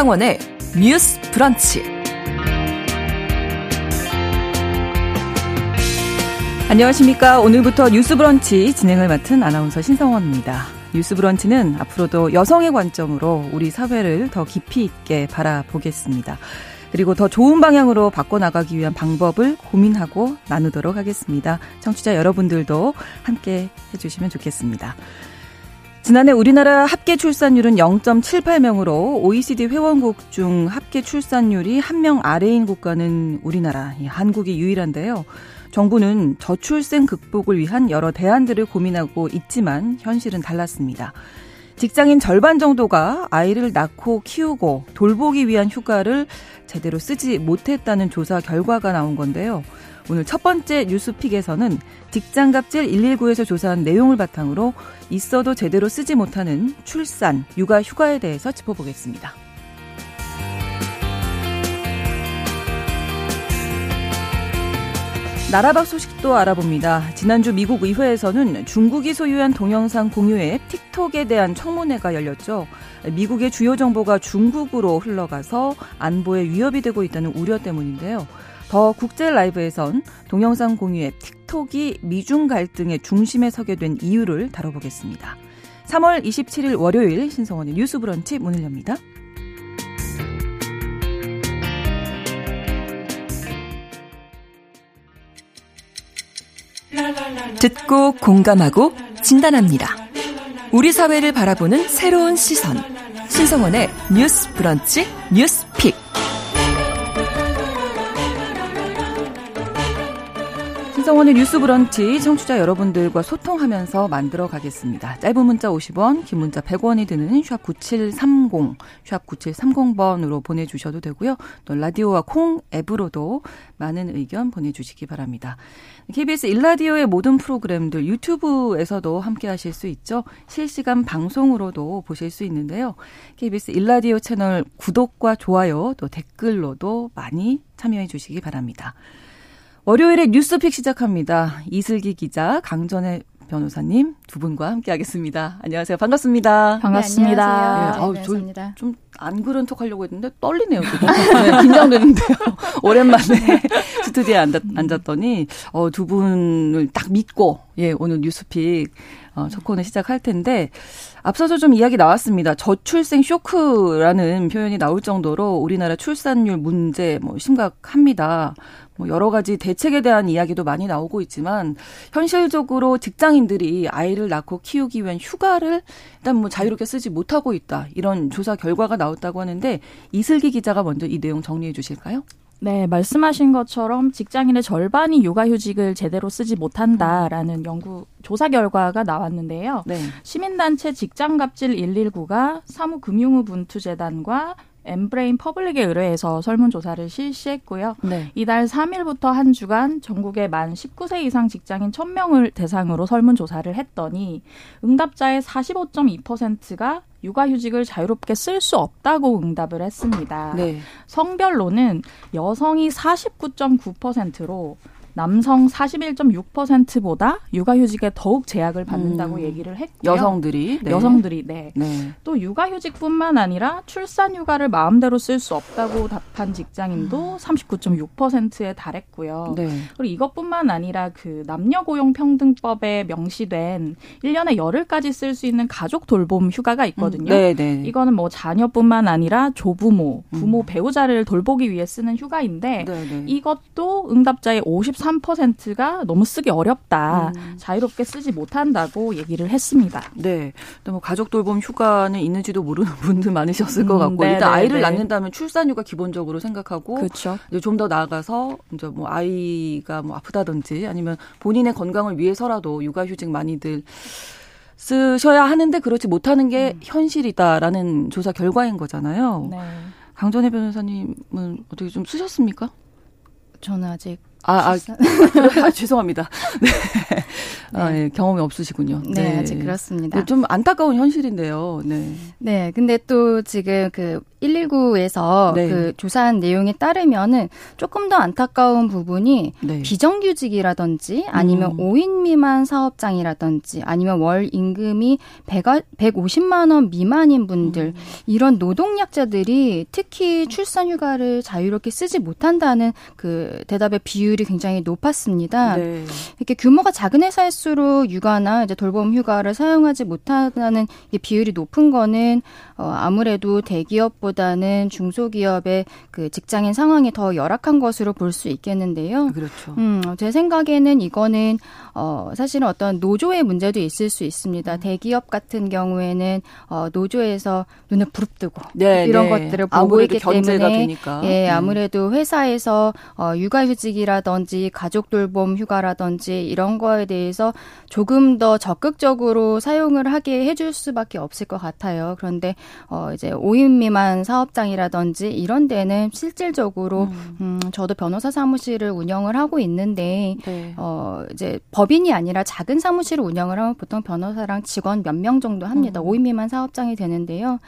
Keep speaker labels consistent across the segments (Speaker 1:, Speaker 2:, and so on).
Speaker 1: 신성원의 뉴스 브런치.
Speaker 2: 안녕하십니까. 오늘부터 뉴스 브런치 진행을 맡은 아나운서 신성원입니다. 뉴스 브런치는 앞으로도 여성의 관점으로 우리 사회를 더 깊이 있게 바라보겠습니다. 그리고 더 좋은 방향으로 바꿔나가기 위한 방법을 고민하고 나누도록 하겠습니다. 청취자 여러분들도 함께 해주시면 좋겠습니다. 지난해 우리나라 합계 출산율은 0.78명으로 OECD 회원국 중 합계 출산율이 한명 아래인 국가는 우리나라, 한국이 유일한데요. 정부는 저출생 극복을 위한 여러 대안들을 고민하고 있지만 현실은 달랐습니다. 직장인 절반 정도가 아이를 낳고 키우고 돌보기 위한 휴가를 제대로 쓰지 못했다는 조사 결과가 나온 건데요. 오늘 첫 번째 뉴스픽에서는 직장갑질 119에서 조사한 내용을 바탕으로 있어도 제대로 쓰지 못하는 출산, 육아, 휴가에 대해서 짚어보겠습니다. 나라박 소식도 알아봅니다. 지난주 미국 의회에서는 중국이 소유한 동영상 공유 앱 틱톡에 대한 청문회가 열렸죠. 미국의 주요 정보가 중국으로 흘러가서 안보에 위협이 되고 있다는 우려 때문인데요. 더 국제 라이브에선 동영상 공유 앱 틱톡이 미중 갈등의 중심에 서게 된 이유를 다뤄보겠습니다. 3월 27일 월요일 신성원의 뉴스 브런치 문을 엽니다.
Speaker 1: 듣고 공감하고 진단합니다. 우리 사회를 바라보는 새로운 시선. 신성원의 뉴스 브런치 뉴스 픽.
Speaker 2: 신성원의 뉴스 브런치 청취자 여러분들과 소통하면서 만들어 가겠습니다. 짧은 문자 50원, 긴 문자 100원이 드는 샵 9730, 샵 9730번으로 보내주셔도 되고요. 또 라디오와 콩 앱으로도 많은 의견 보내주시기 바랍니다. KBS 일라디오의 모든 프로그램들 유튜브에서도 함께 하실 수 있죠. 실시간 방송으로도 보실 수 있는데요. KBS 일라디오 채널 구독과 좋아요 또 댓글로도 많이 참여해 주시기 바랍니다. 월요일에 뉴스픽 시작합니다. 이슬기 기자, 강전혜 변호사님 두 분과 함께하겠습니다. 안녕하세요. 반갑습니다.
Speaker 3: 반갑습니다. 네,
Speaker 2: 안녕하세요. 네, 아, 좀안 그런 척 하려고 했는데 떨리네요. 네, 긴장되는데요. 오랜만에 스튜디오에 앉았, 앉았더니 어, 두 분을 딱 믿고 예 오늘 뉴스픽 어, 첫 코너 시작할 텐데 앞서서 좀 이야기 나왔습니다. 저출생 쇼크라는 표현이 나올 정도로 우리나라 출산율 문제 뭐 심각합니다. 뭐 여러 가지 대책에 대한 이야기도 많이 나오고 있지만 현실적으로 직장인들이 아이를 낳고 키우기 위한 휴가를 일단 뭐 자유롭게 쓰지 못하고 있다. 이런 조사 결과가 나왔다고 하는데 이슬기 기자가 먼저 이 내용 정리해 주실까요?
Speaker 3: 네, 말씀하신 것처럼 직장인의 절반이 육아휴직을 제대로 쓰지 못한다라는 연구 조사 결과가 나왔는데요. 네. 시민단체 직장갑질 119가 사무금융우분투재단과 엠브레인 퍼블릭에 의뢰해서 설문조사를 실시했고요. 네. 이달 3일부터 한 주간 전국의 만 19세 이상 직장인 1000명을 대상으로 설문조사를 했더니 응답자의 45.2%가 육아휴직을 자유롭게 쓸 수 없다고 응답을 했습니다. 네. 성별로는 여성이 49.9%로 남성 41.6%보다 육아휴직에 더욱 제약을 받는다고 음. 얘기를 했고요.
Speaker 2: 여성들이
Speaker 3: 네. 여성들이 네. 네. 또 육아휴직뿐만 아니라 출산 휴가를 마음대로 쓸 수 없다고 답한 직장인도 39.6%에 달했고요. 네. 그리고 이것뿐만 아니라 그 남녀 고용 평등법에 명시된 1년에 열흘까지 쓸 수 있는 가족 돌봄 휴가가 있거든요. 음. 네, 네. 이거는 뭐 자녀뿐만 아니라 조부모, 부모, 음. 배우자를 돌보기 위해 쓰는 휴가인데 네, 네. 이것도 응답자의 50 33%가 너무 쓰기 어렵다. 음. 자유롭게 쓰지 못한다고 얘기를 했습니다.
Speaker 2: 네. 뭐 가족 돌봄 휴가는 있는지도 모르는 분들 많으셨을 음, 것 같고 네, 일단 네, 아이를 네. 낳는다면 출산 휴가 기본적으로 생각하고 그렇죠. 좀더 나아가서 이제 뭐 아이가 뭐 아프다든지 아니면 본인의 건강을 위해서라도 육아 휴직 많이들 쓰셔야 하는데 그렇지 못하는 게 음. 현실이다라는 조사 결과인 거잖아요. 네. 강전혜 변호사님은 어떻게 좀 쓰셨습니까?
Speaker 4: 저는 아직
Speaker 2: 아, 아, 아 죄송합니다. 네. 아, 네. 경험이 없으시군요.
Speaker 4: 네, 네. 아직 그렇습니다.
Speaker 2: 네, 좀 안타까운 현실인데요. 네.
Speaker 4: 네, 근데 또 지금 그 119에서 네. 그 조사한 내용에 따르면은 조금 더 안타까운 부분이 네. 비정규직이라든지 아니면 음. 5인 미만 사업장이라든지 아니면 월 임금이 100, 150만 원 미만인 분들 음. 이런 노동약자들이 특히 출산 휴가를 자유롭게 쓰지 못한다는 그 대답의 비율이 굉장히 높았습니다. 네. 이렇게 규모가 작은 회사일 수록 육아나 이제 돌봄 휴가를 사용하지 못한다는 비율이 높은 거는 어 아무래도 대기업보다 기업보다는 중소기업의 그 직장인 상황이 더 열악한 것으로 볼 수 있겠는데요.
Speaker 2: 그렇죠.
Speaker 4: 음, 제 생각에는 이거는 어 사실은 어떤 노조의 문제도 있을 수 있습니다. 음. 대기업 같은 경우에는 어 노조에서 눈을 부릅뜨고 네, 이런 네. 것들을 보고 있기 때문에 되니까. 예, 음. 아무래도 회사에서 어 육아휴직이라든지 가족 돌봄 휴가라든지 이런 거에 대해서 조금 더 적극적으로 사용을 하게 해줄 수밖에 없을 것 같아요. 그런데 어 이제 5인 미만 사업장이라든지 이런 데는 실질적으로 음. 음 저도 변호사 사무실을 운영을 하고 있는데 네. 어 이제 법인이 아니라 작은 사무실을 운영을 하면 보통 변호사랑 직원 몇 명 정도 합니다. 음. 5인 미만 사업장이 되는데요.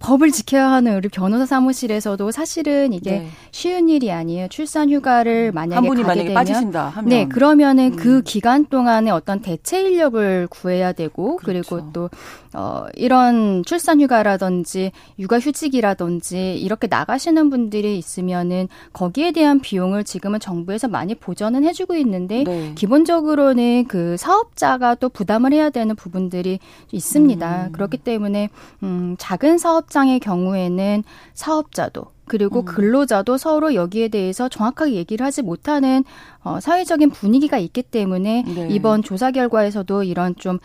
Speaker 4: 법을 지켜야 하는 우리 변호사 사무실에서도 사실은 이게 네. 쉬운 일이 아니에요. 출산 휴가를 만약에
Speaker 2: 한 분이
Speaker 4: 가게
Speaker 2: 만약에
Speaker 4: 되면
Speaker 2: 빠지신다 하면
Speaker 4: 네 그러면은 그 음. 그 기간 동안에 어떤 대체 인력을 구해야 되고 그렇죠. 그리고 또 어, 이런 출산 휴가라든지 육아 휴직이라든지 이렇게 나가시는 분들이 있으면은 거기에 대한 비용을 지금은 정부에서 많이 보전은 해주고 있는데 네. 기본적으로는 그 사업자가 또 부담을 해야 되는 부분들이 있습니다. 음. 그렇기 때문에 음, 작은 사업 사업장의 경우에는 사업자도 그리고 음. 근로자도 서로 여기에 대해서 정확하게 얘기를 하지 못하는 어, 사회적인 분위기가 있기 때문에 네. 이번 조사 결과에서도 이런 좀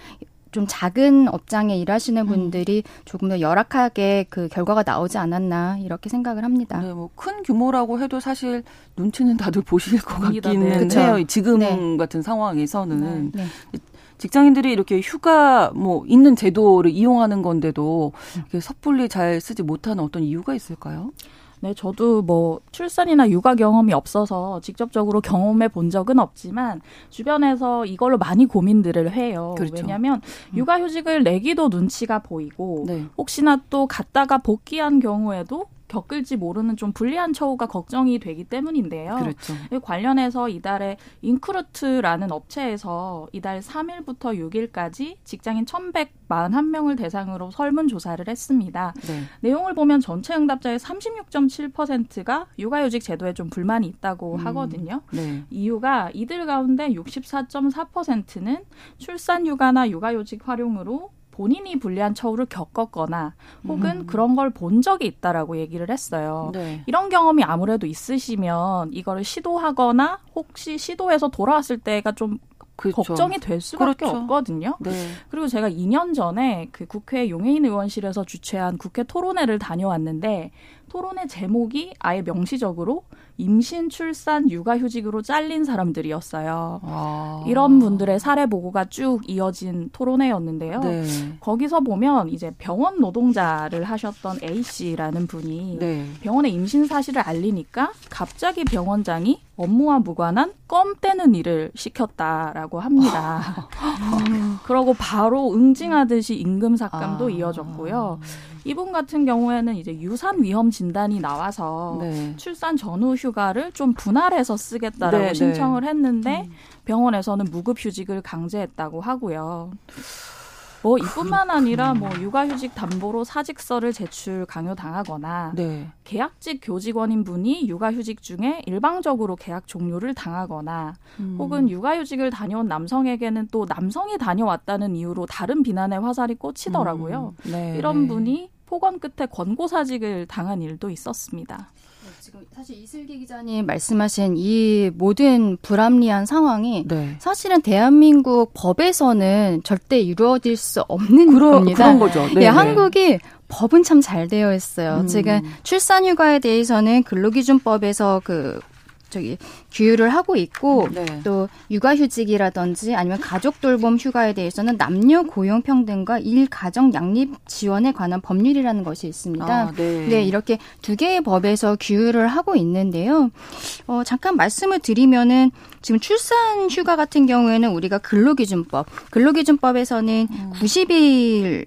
Speaker 4: 좀 작은 업장에 일하시는 음. 분들이 음. 조금 더 열악하게 그 결과가 나오지 않았나 이렇게 생각을 합니다.
Speaker 2: 네, 뭐 큰 규모라고 해도 사실 눈치는 다들 보실 것 같기는 네. 해요. 지금 네. 같은 상황에서는 네. 네. 직장인들이 이렇게 휴가 뭐 있는 제도를 이용하는 건데도 이렇게 섣불리 잘 쓰지 못하는 어떤 이유가 있을까요?
Speaker 3: 네, 저도 뭐 출산이나 육아 경험이 없어서 직접적으로 경험해 본 적은 없지만 주변에서 이걸로 많이 고민들을 해요. 그렇죠. 왜냐하면 음. 육아휴직을 내기도 눈치가 보이고 네. 혹시나 또 갔다가 복귀한 경우에도 겪을지 모르는 좀 불리한 처우가 걱정이 되기 때문인데요.
Speaker 2: 그렇죠.
Speaker 3: 관련해서 이달에 인크루트라는 업체에서 이달 3일부터 6일까지 직장인 1,141명을 대상으로 설문조사를 했습니다. 네. 내용을 보면 전체 응답자의 36.7%가 육아휴직 제도에 좀 불만이 있다고 음, 하거든요. 네. 이유가 이들 가운데 64.4%는 출산 휴가나 육아휴직 활용으로 본인이 불리한 처우를 겪었거나 혹은 음. 그런 걸 본 적이 있다라고 얘기를 했어요. 네. 이런 경험이 아무래도 있으시면 이거를 시도하거나 혹시 시도해서 돌아왔을 때가 좀 그렇죠. 걱정이 될 수밖에 그렇죠. 없거든요. 네. 그리고 제가 2년 전에 그 국회 용해인 의원실에서 주최한 국회 토론회를 다녀왔는데 토론의 제목이 아예 명시적으로 임신, 출산, 육아휴직으로 잘린 사람들이었어요. 아. 이런 분들의 사례 보고가 쭉 이어진 토론회였는데요. 네. 거기서 보면 이제 병원 노동자를 하셨던 A 씨라는 분이 네. 병원에 임신 사실을 알리니까 갑자기 병원장이 업무와 무관한 껌 떼는 일을 시켰다라고 합니다. 음, 그러고 바로 응징하듯이 임금 삭감도 아. 이어졌고요. 이분 같은 경우에는 이제 유산 위험 진단이 나와서 네. 출산 전후 휴가를 좀 분할해서 쓰겠다라고 네, 네. 신청을 했는데 음. 병원에서는 무급 휴직을 강제했다고 하고요. 뭐 이뿐만 아니라 뭐 육아휴직 담보로 사직서를 제출 강요당하거나 네. 계약직 교직원인 분이 육아휴직 중에 일방적으로 계약 종료를 당하거나 음. 혹은 육아휴직을 다녀온 남성에게는 또 남성이 다녀왔다는 이유로 다른 비난의 화살이 꽂히더라고요. 음. 네. 이런 분이 폭언 끝에 권고사직을 당한 일도 있었습니다.
Speaker 4: 지금 사실 이슬기 기자님 말씀하신 이 모든 불합리한 상황이 네. 사실은 대한민국 법에서는 절대 이루어질 수 없는 그러, 겁니다.
Speaker 2: 그런 거죠.
Speaker 4: 네, 네. 한국이 법은 참 잘 되어 있어요. 음. 지금 출산휴가에 대해서는 근로기준법에서 그 저기 규율을 하고 있고 네. 또 육아휴직이라든지 아니면 가족 돌봄 휴가에 대해서는 남녀 고용 평등과 일 가정 양립 지원에 관한 법률이라는 것이 있습니다. 아, 네. 네. 이렇게 두 개의 법에서 규율을 하고 있는데요. 어, 잠깐 말씀을 드리면은 지금 출산 휴가 같은 경우에는 우리가 근로기준법, 근로기준법에서는 음. 90일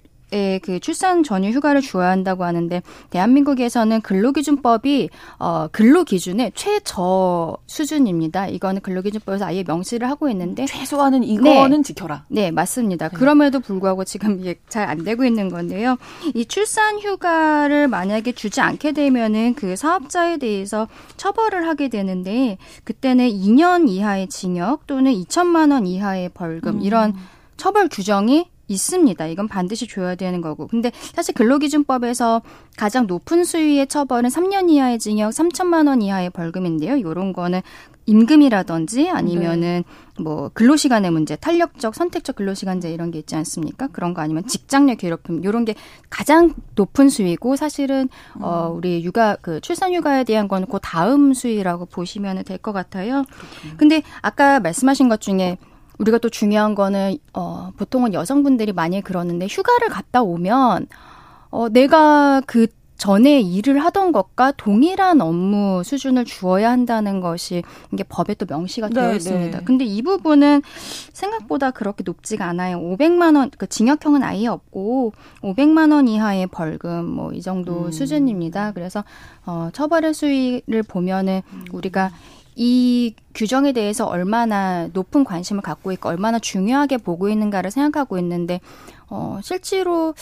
Speaker 4: 그 출산 전후 휴가를 주어야 한다고 하는데 대한민국에서는 근로기준법이 어 근로기준의 최저 수준입니다. 이거는 근로기준법에서 아예 명시를 하고 있는데
Speaker 2: 최소한은 이거는 네. 지켜라.
Speaker 4: 네, 맞습니다. 네. 그럼에도 불구하고 지금 이게 잘 안 되고 있는 건데요. 이 출산 휴가를 만약에 주지 않게 되면은 그 사업자에 대해서 처벌을 하게 되는데 그때는 2년 이하의 징역 또는 2천만 원 이하의 벌금 음. 이런 처벌 규정이 있습니다. 이건 반드시 줘야 되는 거고. 근데 사실 근로기준법에서 가장 높은 수위의 처벌은 3년 이하의 징역, 3천만 원 이하의 벌금인데요. 요런 거는 임금이라든지 아니면은 네. 뭐 근로시간의 문제, 탄력적, 선택적 근로시간제 이런 게 있지 않습니까? 그런 거 아니면 직장내 괴롭힘 요런 게 가장 높은 수위고 사실은 어, 음. 어 우리 육아 그 출산 휴가에 대한 거는 그 다음 수위라고 보시면 될 것 같아요. 그렇군요. 근데 아까 말씀하신 것 중에 우리가 또 중요한 거는 어 보통은 여성분들이 많이 그러는데 휴가를 갔다 오면 어 내가 그 전에 일을 하던 것과 동일한 업무 수준을 주어야 한다는 것이 이게 법에 또 명시가 되어 네, 있습니다. 네. 근데 이 부분은 생각보다 그렇게 높지가 않아요. 500만 원, 그 징역형은 아예 없고 500만 원 이하의 벌금 뭐 이 정도 음. 수준입니다. 그래서 어 처벌의 수위를 보면은 음. 우리가 이 규정에 대해서 얼마나 높은 관심을 갖고 있고 얼마나 중요하게 보고 있는가를 생각하고 있는데 어 실제로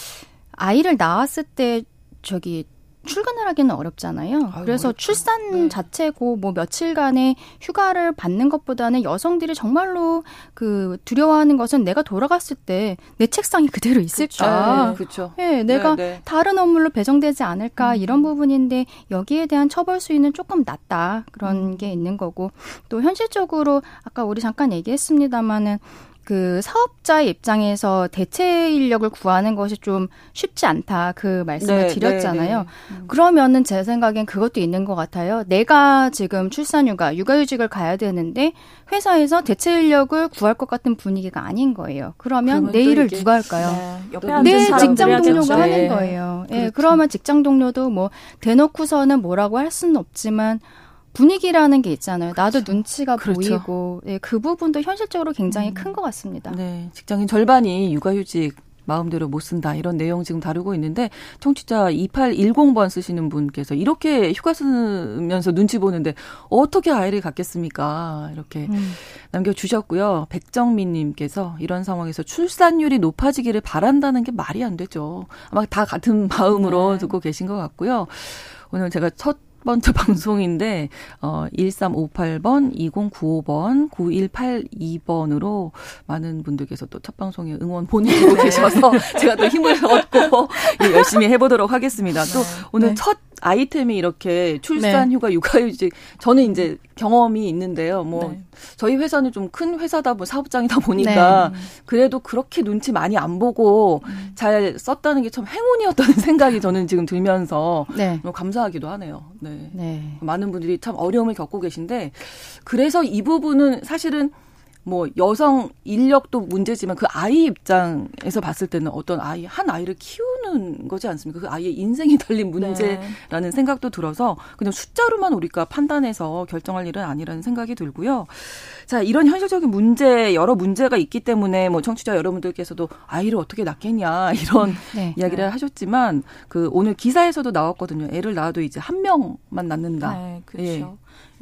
Speaker 4: 아이를 낳았을 때 저기 출근을 하기는 어렵잖아요. 아유, 그래서 어렵죠. 출산 네. 자체고 뭐 며칠간의 휴가를 받는 것보다는 여성들이 정말로 그 두려워하는 것은 내가 돌아갔을 때 내 책상이 그대로 있을까.
Speaker 2: 그렇죠.
Speaker 4: 네, 네, 내가 네, 네. 다른 업무로 배정되지 않을까 음. 이런 부분인데 여기에 대한 처벌 수위는 조금 낮다 그런 음. 게 있는 거고 또 현실적으로 아까 우리 잠깐 얘기했습니다마는 그 사업자의 입장에서 대체 인력을 구하는 것이 좀 쉽지 않다 그 말씀을 네, 드렸잖아요. 네, 네. 음. 그러면은 제 생각엔 그것도 있는 것 같아요. 내가 지금 출산휴가, 육아휴직을 가야 되는데 회사에서 대체 인력을 구할 것 같은 분위기가 아닌 거예요. 그러면 내 일을 누가 할까요? 네, 내 직장 동료가 하는 네. 거예요. 예, 그렇죠. 그러면 직장 동료도 뭐 대놓고서는 뭐라고 할 수는 없지만 분위기라는 게 있잖아요. 그렇죠. 나도 눈치가 그렇죠. 보이고 네, 그 부분도 현실적으로 굉장히 음. 큰것 같습니다.
Speaker 2: 네, 직장인 절반이 육아휴직 마음대로 못 쓴다 이런 내용 지금 다루고 있는데 청취자 2810번 쓰시는 분께서 이렇게 휴가 쓰면서 눈치 보는데 어떻게 아이를 갖겠습니까 이렇게 음. 남겨주셨고요 백정민님께서 이런 상황에서 출산율이 높아지기를 바란다는 게 말이 안 되죠 아마 다 같은 마음으로 네. 듣고 계신 것 같고요 오늘 제가 첫 번째 방송인데 어 1358번, 2095번, 9182번으로 많은 분들께서 또 첫 방송에 응원 보내주고 네. 계셔서 제가 또 힘을 얻고 열심히 해보도록 하겠습니다. 또 네. 오늘 네. 첫 아이템이 이렇게 출산 네. 휴가 육아휴직 저는 이제 경험이 있는데요. 뭐 네. 저희 회사는 좀 큰 회사다 뭐 사업장이다 보니까 네. 그래도 그렇게 눈치 많이 안 보고 음. 잘 썼다는 게 참 행운이었다는 생각이 저는 지금 들면서 네. 감사하기도 하네요. 네. 네. 많은 분들이 참 어려움을 겪고 계신데 그래서 이 부분은 사실은 뭐 여성 인력도 문제지만 그 아이 입장에서 봤을 때는 어떤 아이 한 아이를 키우는 거지 않습니까? 그 아이의 인생이 달린 문제라는 네. 생각도 들어서 그냥 숫자로만 우리가 판단해서 결정할 일은 아니라는 생각이 들고요. 자, 이런 현실적인 문제 여러 문제가 있기 때문에 뭐 청취자 여러분들께서도 아이를 어떻게 낳겠냐 이런 네. 이야기를 네. 하셨지만 그 오늘 기사에서도 나왔거든요. 애를 낳아도 이제 한 명만 낳는다. 네,
Speaker 3: 그렇죠. 예.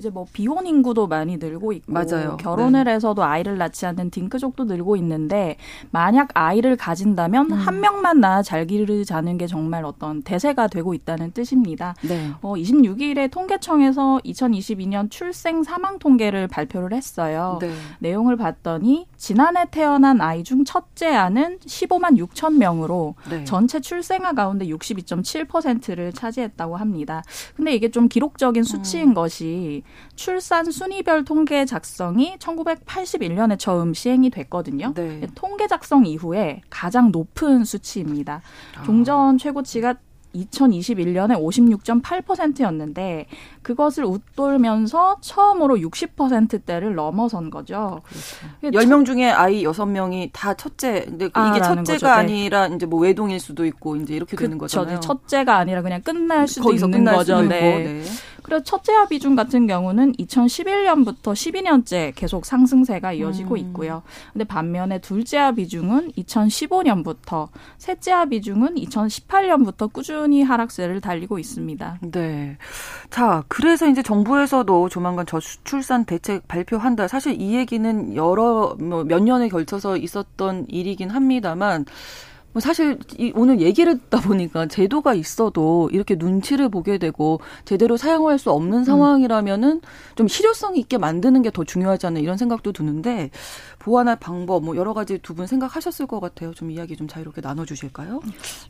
Speaker 3: 이제 뭐 비혼 인구도 많이 늘고 있고 맞아요. 결혼을 네. 해서도 아이를 낳지 않는 딩크족도 늘고 있는데 만약 아이를 가진다면 음. 한 명만 낳아 잘 기르자는 게 정말 어떤 대세가 되고 있다는 뜻입니다. 네. 어, 26일에 통계청에서 2022년 출생 사망 통계를 발표를 했어요. 네. 내용을 봤더니 지난해 태어난 아이 중 첫째 아는 15만 6천 명으로 네. 전체 출생아 가운데 62.7%를 차지했다고 합니다. 근데 이게 좀 기록적인 수치인 음. 것이 출산 순위별 통계 작성이 1981년에 처음 시행이 됐거든요. 네. 통계 작성 이후에 가장 높은 수치입니다. 아. 종전 최고치가 2021년에 56.8%였는데 그것을 웃돌면서 처음으로 60%대를 넘어선 거죠.
Speaker 2: 그렇죠. 10명 중에 아이 6명이 다 첫째. 근데 이게 아, 첫째가. 네. 아니라 이제 뭐 외동일 수도 있고 이제 이렇게 되는 거잖아요.
Speaker 3: 첫째가 아니라 그냥 끝날 수도 있는 거죠. 네. 네. 그래서 첫째와 비중 같은 경우는 2011년부터 12년째 계속 상승세가 이어지고 음. 있고요. 근데 반면에 둘째와 비중은 2015년부터 셋째와 비중은 2018년부터 꾸준히 하락세를 달리고 있습니다.
Speaker 2: 네. 자, 그래서 이제 정부에서도 조만간 저출산 대책 발표한다. 사실 이 얘기는 여러 뭐 몇 년에 걸쳐서 있었던 일이긴 합니다만 뭐 사실 이 오늘 얘기를 듣다 보니까 제도가 있어도 이렇게 눈치를 보게 되고 제대로 사용할 수 없는 상황이라면은 좀 실효성 있게 만드는 게 더 중요하지 않나 이런 생각도 드는데 보완할 방법 뭐 여러 가지 두 분 생각하셨을 것 같아요. 좀 이야기 좀 자유롭게 나눠 주실까요?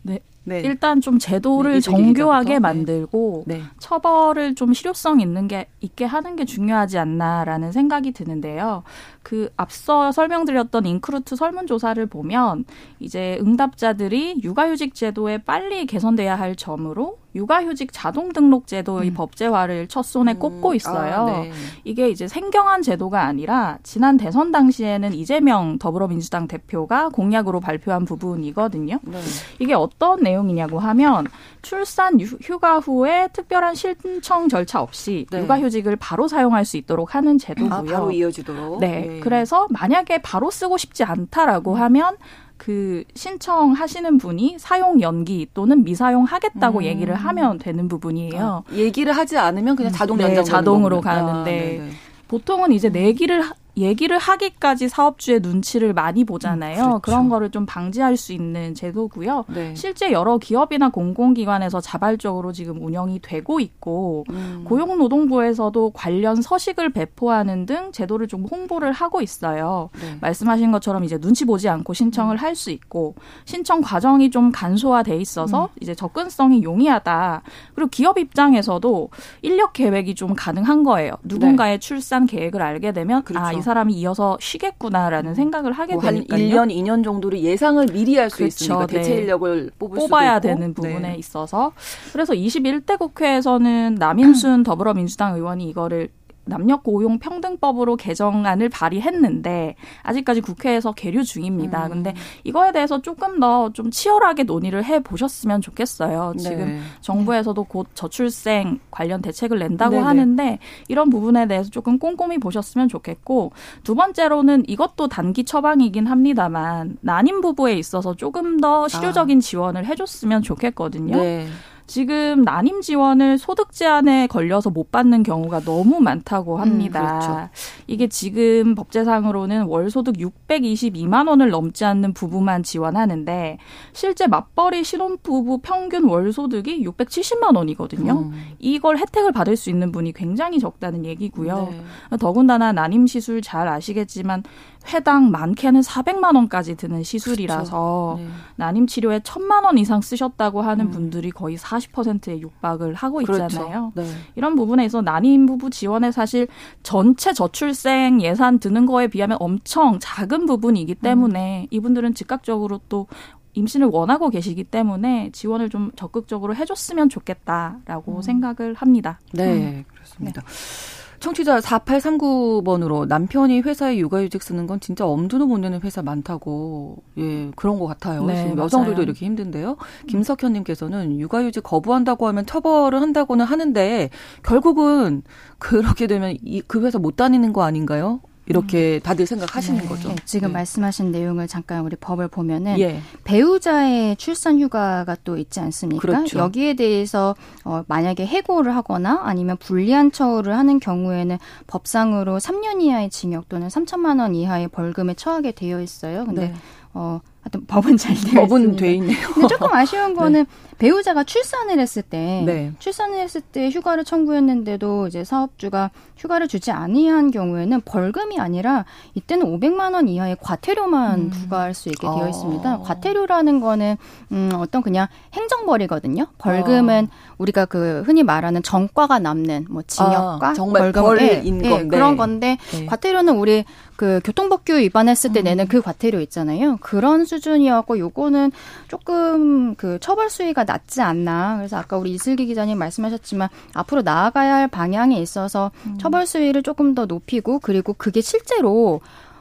Speaker 3: 네. 네. 일단 좀 제도를 네, 정교하게 네. 만들고 네. 처벌을 좀 실효성 있는 게 있게 하는 게 중요하지 않나라는 생각이 드는데요. 그 앞서 설명드렸던 인크루트 설문조사를 보면 이제 응답자들이 육아휴직 제도에 빨리 개선돼야 할 점으로 육아휴직 자동 등록 제도의 음. 법제화를 첫 손에 음. 꼽고 있어요. 아, 네. 이게 이제 생경한 제도가 아니라 지난 대선 당시에는 이재명 더불어민주당 대표가 공약으로 발표한 부분이거든요. 네. 이게 어떤 내용이냐고 하면 출산 휴가 후에 특별한 신청 절차 없이 네. 육아휴직을 바로 사용할 수 있도록 하는 제도고요. 아,
Speaker 2: 바로 이어지도록.
Speaker 3: 네. 네. 그래서 만약에 바로 쓰고 싶지 않다라고 하면 그 신청하시는 분이 사용 연기 또는 미사용 하겠다고 음. 얘기를 하면 되는 부분이에요.
Speaker 2: 아, 얘기를 하지 않으면 그냥 자동 네, 연장
Speaker 3: 자동으로 가는데 아, 보통은 이제 내기를 얘기를 하기까지 사업주의 눈치를 많이 보잖아요. 음, 그렇죠. 그런 거를 좀 방지할 수 있는 제도고요. 네. 실제 여러 기업이나 공공기관에서 자발적으로 지금 운영이 되고 있고 음. 고용노동부에서도 관련 서식을 배포하는 등 제도를 좀 홍보를 하고 있어요. 네. 말씀하신 것처럼 이제 눈치 보지 않고 신청을 음. 할수 있고 신청 과정이 좀 간소화돼 있어서 음. 이제 접근성이 용이하다. 그리고 기업 입장에서도 인력 계획이 좀 가능한 거예요. 누군가의 네. 출산 계획을 알게 되면 그렇죠. 아, 이 사람이 이어서 쉬겠구나라는 생각을 하게 뭐 되니까요.
Speaker 2: 한 1년, 2년 정도를 예상을 미리 할수 그렇죠. 있으니까 대체 네. 인력을 뽑을
Speaker 3: 뽑아야 되는 부분에 네. 있어서 그래서 21대 국회에서는 남인순 더불어민주당 의원이 이거를 남녀 고용 평등법으로 개정안을 발의했는데 아직까지 국회에서 계류 중입니다. 음. 근데 이거에 대해서 조금 더 좀 치열하게 논의를 해 보셨으면 좋겠어요. 네. 지금 정부에서도 곧 저출생 관련 대책을 낸다고 네네. 하는데 이런 부분에 대해서 조금 꼼꼼히 보셨으면 좋겠고 두 번째로는 이것도 단기 처방이긴 합니다만 난임 부부에 있어서 조금 더 실효적인 아. 지원을 해줬으면 좋겠거든요. 네. 지금 난임 지원을 소득 제한에 걸려서 못 받는 경우가 너무 많다고 음, 합니다. 음, 그렇죠. 이게 지금 법제상으로는 월 소득 622만 원을 넘지 않는 부부만 지원하는데 실제 맞벌이 신혼부부 평균 월 소득이 670만 원이거든요. 음. 이걸 혜택을 받을 수 있는 분이 굉장히 적다는 얘기고요. 네. 더군다나 난임 시술 잘 아시겠지만 회당 많게는 400만 원까지 드는 시술이라서 그렇죠. 네. 난임 치료에 1000만 원 이상 쓰셨다고 하는 음. 분들이 거의 40%의 육박을 하고. 있잖아요. 그렇죠. 네. 이런 부분에서 난임 부부 지원에 사실 전체 저출생 예산 드는 거에 비하면 엄청 작은 부분이기 음. 때문에 음. 이분들은 즉각적으로 또 임신을 원하고 계시기 때문에 지원을 좀 적극적으로 해줬으면 좋겠다라고 음. 생각을 합니다.
Speaker 2: 네, 음. 그렇습니다. 네. 청취자 4839번으로 남편이 회사에 육아휴직 쓰는 건 진짜 엄두도 못 내는 회사 많다고 예 그런 것 같아요. 네, 지금 여성들도 맞아요. 이렇게 힘든데요. 김석현님께서는 육아휴직 거부한다고 하면 처벌을 한다고는 하는데 결국은 그렇게 되면 이, 그 회사 못 다니는 거 아닌가요? 이렇게 음. 다들 생각하시는 네. 거죠. 네,
Speaker 4: 지금 네. 말씀하신 내용을 잠깐 우리 법을 보면은 예. 배우자의 출산 휴가가 또 있지 않습니까? 그렇죠. 여기에 대해서 어, 만약에 해고를 하거나 아니면 불리한 처우를 하는 경우에는 법상으로 3년 이하의 징역 또는 3천만 원 이하의 벌금에 처하게 되어 있어요. 근데 네. 어 하여튼 법은 잘 되어
Speaker 2: 법은. 돼 있네요.
Speaker 4: 조금 아쉬운 거는 네. 배우자가 출산을 했을 때 네. 출산을 했을 때 휴가를 청구했는데도 이제 사업주가 휴가를 주지 아니한 경우에는 벌금이 아니라 이때는 500만 원 이하의 과태료만 음. 부과할 수 있게 되어 있습니다. 어. 과태료라는 거는 음 어떤 그냥 행정벌이거든요. 벌금은 어. 우리가 그 흔히 말하는 정과가 남는 뭐 징역과 아,
Speaker 2: 정말 벌금 벌인 예, 건데
Speaker 4: 그런 건데 네. 과태료는 우리 그 교통법규 위반했을 때 음. 내는 그 과태료 있잖아요. 그런 수 수준이었고 요거는 조금 그 처벌 수위가 낮지 않나. 그래서 아까 우리 이슬기 기자님 말씀하셨지만 앞으로 나아가야 할 방향에 있어서 음. 처벌 수위를 조금 더 높이고 그리고 그게 실제로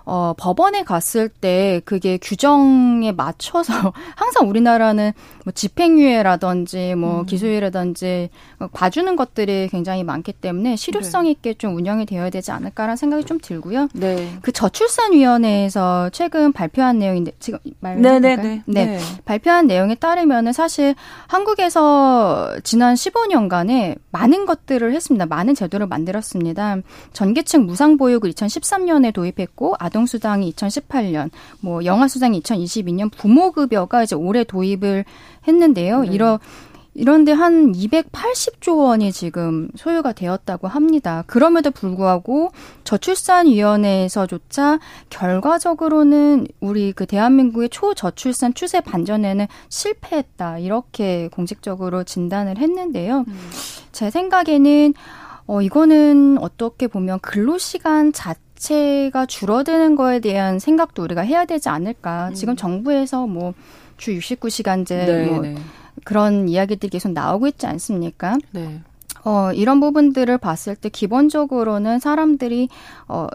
Speaker 4: 어, 법원에 갔을 때 그게 규정에 맞춰서 항상 우리나라는 뭐 집행유예라든지 뭐 음. 기소유예라든지 봐주는 것들이 굉장히 많기 때문에 실효성 네. 있게 좀 운영이 되어야 되지 않을까라는 생각이 좀 들고요. 네. 그 저출산위원회에서 최근 발표한 내용인데 지금 네, 네, 네, 네. 네. 발표한 내용에 따르면은 사실 한국에서 지난 15년간에 많은 것들을 했습니다. 많은 제도를 만들었습니다. 전계층 무상보육을 2013년에 도입했고 아동 아동수당이 2018년, 뭐 영아수당이 2022년 부모급여가 이제 올해 도입을 했는데요. 네. 이런 이런데 한 280조 원이 지금 소요가 되었다고 합니다. 그럼에도 불구하고 저출산위원회에서조차 결과적으로는 우리 그 대한민국의 초저출산 추세 반전에는 실패했다. 이렇게 공식적으로 진단을 했는데요. 음. 제 생각에는 어, 이거는 어떻게 보면 근로시간 자체 자체가 줄어드는 거에 대한 생각도 우리가 해야 되지 않을까. 음. 지금 정부에서 뭐 주 69시간제 네, 뭐 네. 그런 이야기들이 계속 나오고 있지 않습니까? 네. 어, 이런 부분들을 봤을 때 기본적으로는 사람들이 어,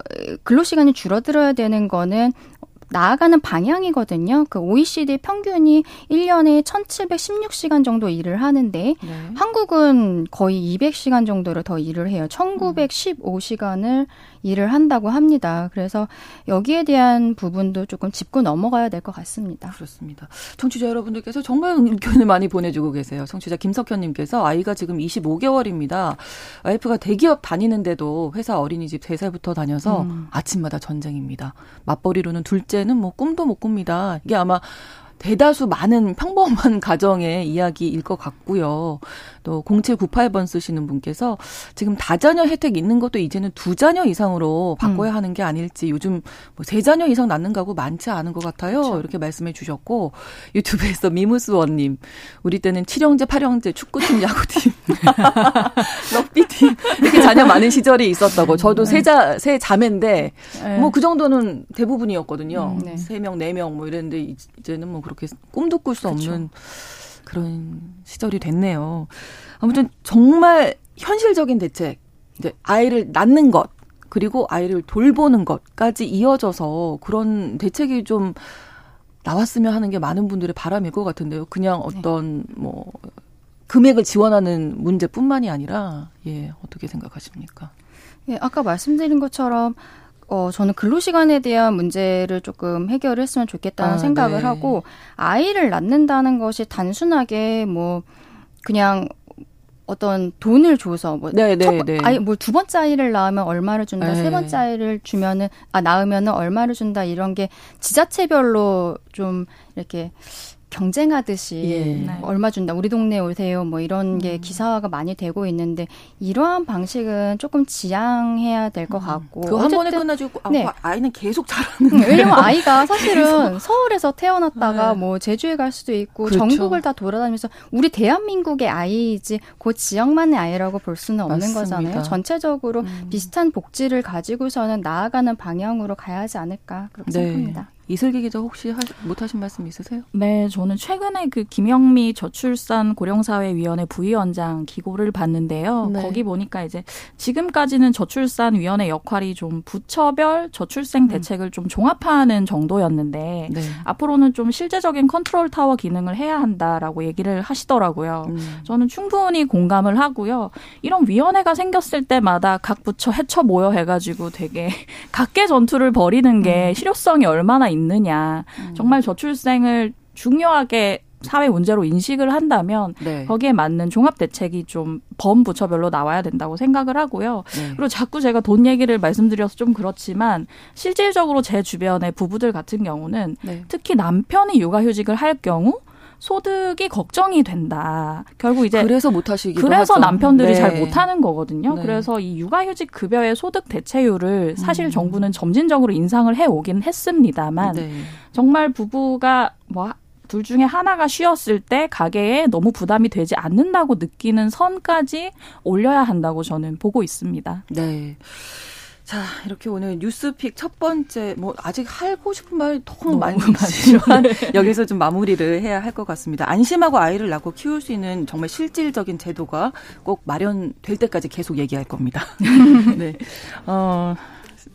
Speaker 4: 근로 시간이 줄어들어야 되는 거는 나아가는 방향이거든요. 그 OECD 평균이 1년에 1,716시간 정도 일을 하는데 네. 한국은 거의 200시간 정도를 더 일을 해요. 1,915시간을 일을 한다고 합니다. 그래서 여기에 대한 부분도 조금 짚고 넘어가야 될 것 같습니다.
Speaker 2: 그렇습니다. 청취자 여러분들께서 정말 의견을 많이 보내주고 계세요. 청취자 김석현님께서 아이가 지금 25개월입니다. 와이프가 대기업 다니는데도 회사 어린이집 3살부터 다녀서 음. 아침마다 전쟁입니다. 맞벌이로는 둘째 는 뭐 꿈도 못 꿉니다. 이게 아마 대다수 많은 평범한 가정의 이야기일 것 같고요. 또 0798번 쓰시는 분께서 지금 다자녀 혜택 있는 것도 이제는 두 자녀 이상으로 바꿔야 음. 하는 게 아닐지 요즘 뭐 세 자녀 이상 낳는 가구 많지 않은 것 같아요. 그렇죠. 이렇게 말씀해 주셨고 유튜브에서 미무스원님 우리 때는 칠형제, 팔형제, 축구팀, 야구팀, 럭비팀 이렇게 자녀 많은 시절이 있었다고. 저도 네. 세자 세 자매인데 네. 뭐그 정도는 대부분이었거든요. 음, 네. 세 명, 네 명 뭐 이랬는데 이제는 뭐 그렇게 꿈도 꿀수 그렇죠. 그런 시절이 됐네요. 아무튼 정말 현실적인 대책, 이제 아이를 낳는 것, 그리고 아이를 돌보는 것까지 이어져서 그런 대책이 좀 나왔으면 하는 게 많은 분들의 바람일 것 같은데요. 그냥 네. 어떤 뭐 금액을 지원하는 문제뿐만이 아니라 예 어떻게 생각하십니까?
Speaker 4: 예, 아까 말씀드린 것처럼 어, 저는 근로시간에 대한 문제를 조금 해결을 했으면 좋겠다는 아, 생각을 네. 하고, 아이를 낳는다는 것이 단순하게 뭐, 그냥 어떤 돈을 줘서 뭐 네, 네, 첫, 네. 아이 뭐두 번째 아이를 낳으면 얼마를 준다 네. 세 번째 아이를 주면은 아 낳으면은 얼마를 준다 이런 게 지자체별로 좀 이렇게 경쟁하듯이 예. 네. 얼마 준다 우리 동네 오세요 뭐 이런 게 음. 기사화가 많이 되고 있는데 이러한 방식은 조금 지양해야 될것 음. 같고
Speaker 2: 그한 번에 끝나지고 아, 네. 아이는 계속 자라는
Speaker 4: 음, 왜냐면 아이가 사실은 서울에서 태어났다가 네. 뭐 제주에 갈 수도 있고 그렇죠. 전국을 다 돌아다니면서 우리 대한민국의 아이이지 그 지역만의 아이라고 볼 수는 없는 맞습니다. 거잖아요 전체적으로 음. 비슷한 복지를 가지고서는 나아가는 방향으로 가야 하지 않을까 그렇게 네. 생각합니다.
Speaker 2: 이슬기 기자 혹시 하, 못하신 말씀 있으세요?
Speaker 3: 네, 저는 최근에 그 김영미 저출산 고령사회위원회 부위원장 기고를 봤는데요. 네. 거기 보니까 이제 지금까지는 저출산위원회 역할이 좀 부처별 저출생 음. 대책을 음. 좀 종합하는 정도였는데 네. 앞으로는 좀 실제적인 컨트롤 타워 기능을 해야 한다라고 얘기를 하시더라고요. 음. 저는 충분히 공감을 하고요. 이런 위원회가 생겼을 때마다 각 부처 헤쳐 모여 해가지고 되게 각개 전투를 벌이는 게 음. 실효성이 얼마나 있느냐. 음. 정말 저출생을 중요하게 사회 문제로 인식을 한다면 네. 거기에 맞는 종합 대책이 좀 범 부처별로 나와야 된다고 생각을 하고요. 네. 그리고 자꾸 제가 돈 얘기를 말씀드려서 좀 그렇지만 실질적으로 제 주변의 부부들 같은 경우는 네. 특히 남편이 육아휴직을 할 경우 소득이 걱정이 된다. 결국 이제
Speaker 2: 그래서 못 하시기도
Speaker 3: 그래서 하죠. 남편들이 네. 잘 못하는 거거든요. 네. 그래서 이 육아휴직 급여의 소득 대체율을 사실 음. 정부는 점진적으로 인상을 해 오긴 했습니다만 네. 정말 부부가 뭐 둘 중에 하나가 쉬었을 때 가게에 너무 부담이 되지 않는다고 느끼는 선까지 올려야 한다고 저는 보고 있습니다.
Speaker 2: 네. 자, 이렇게 오늘 뉴스픽 첫 번째, 뭐, 아직 하고 싶은 말이 너무 많이 많지만, 네. 여기서 좀 마무리를 해야 할 것 같습니다. 안심하고 아이를 낳고 키울 수 있는 정말 실질적인 제도가 꼭 마련될 때까지 계속 얘기할 겁니다. 네. 어,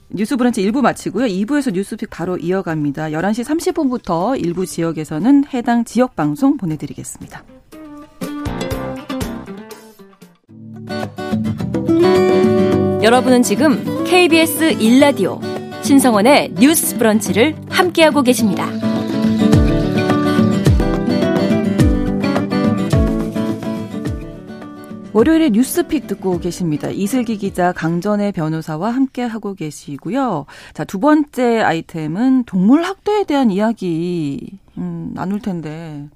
Speaker 2: 뉴스 브런치 1부 마치고요. 2부에서 뉴스픽 바로 이어갑니다. 11시 30분부터 일부 지역에서는 해당 지역 방송 보내드리겠습니다.
Speaker 1: 여러분은 지금 KBS 1라디오 신성원의 뉴스 브런치를 함께하고 계십니다.
Speaker 2: 월요일에 뉴스픽 듣고 계십니다. 이슬기 기자, 강전의 변호사와 함께 하고 계시고요. 자, 두 번째 아이템은 동물 학대에 대한 이야기 음, 나눌 텐데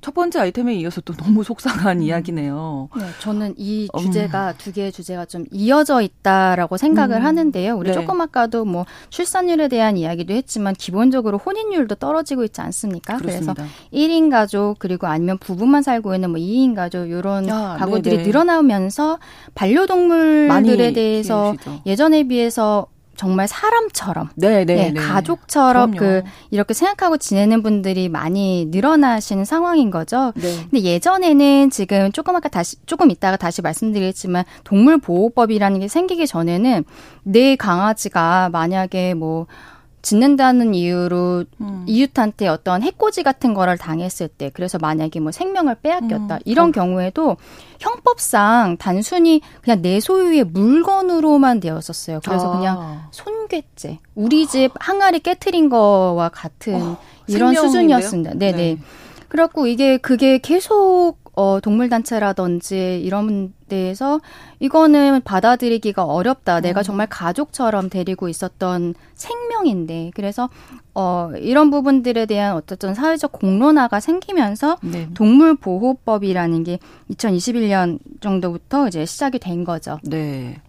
Speaker 2: 첫 번째 아이템에 이어서 또 너무 속상한 음. 이야기네요.
Speaker 4: 네, 저는 이 음. 주제가 음. 두 개의 주제가 좀 이어져 있다라고 생각을 음. 하는데요. 우리 네. 조금 아까도 뭐 출산율에 대한 이야기도 했지만 기본적으로 혼인율도 떨어지고 있지 않습니까? 그렇습니다. 그래서 1인 가족 그리고 아니면 부부만 살고 있는 뭐 2인 가족 이런 아, 가구들이 네네. 늘어나면서 반려동물들에 대해서 키우시죠. 예전에 비해서 정말 사람처럼 네, 네, 네, 네. 가족처럼 그럼요. 그 이렇게 생각하고 지내는 분들이 많이 늘어나시는 상황인 거죠. 네. 근데 예전에는 지금 조금 아까 다시 조금 이따가 다시 말씀드리겠지만 동물 보호법이라는 게 생기기 전에는 내 강아지가 만약에 뭐 짓는다는 이유로 음. 이웃한테 어떤 해코지 같은 거를 당했을 때 그래서 만약에 뭐 생명을 빼앗겼다 음. 이런 어. 경우에도 형법상 단순히 그냥 내 소유의 물건으로만 되었었어요. 그래서 아. 그냥 손괴죄 우리 집 항아리 깨트린 거와 같은 어, 이런? 수준이었습니다. 네네. 네. 그래갖고 이게 그게 계속 어, 동물단체라든지 이런 데에서 이거는 받아들이기가 어렵다. 내가 음. 정말 가족처럼 데리고 있었던 생명인데. 그래서, 어, 이런 부분들에 대한 어쨌든 사회적 공론화가 생기면서 네. 동물보호법이라는 게 2021년 정도부터 이제 시작이 된 거죠.
Speaker 2: 네.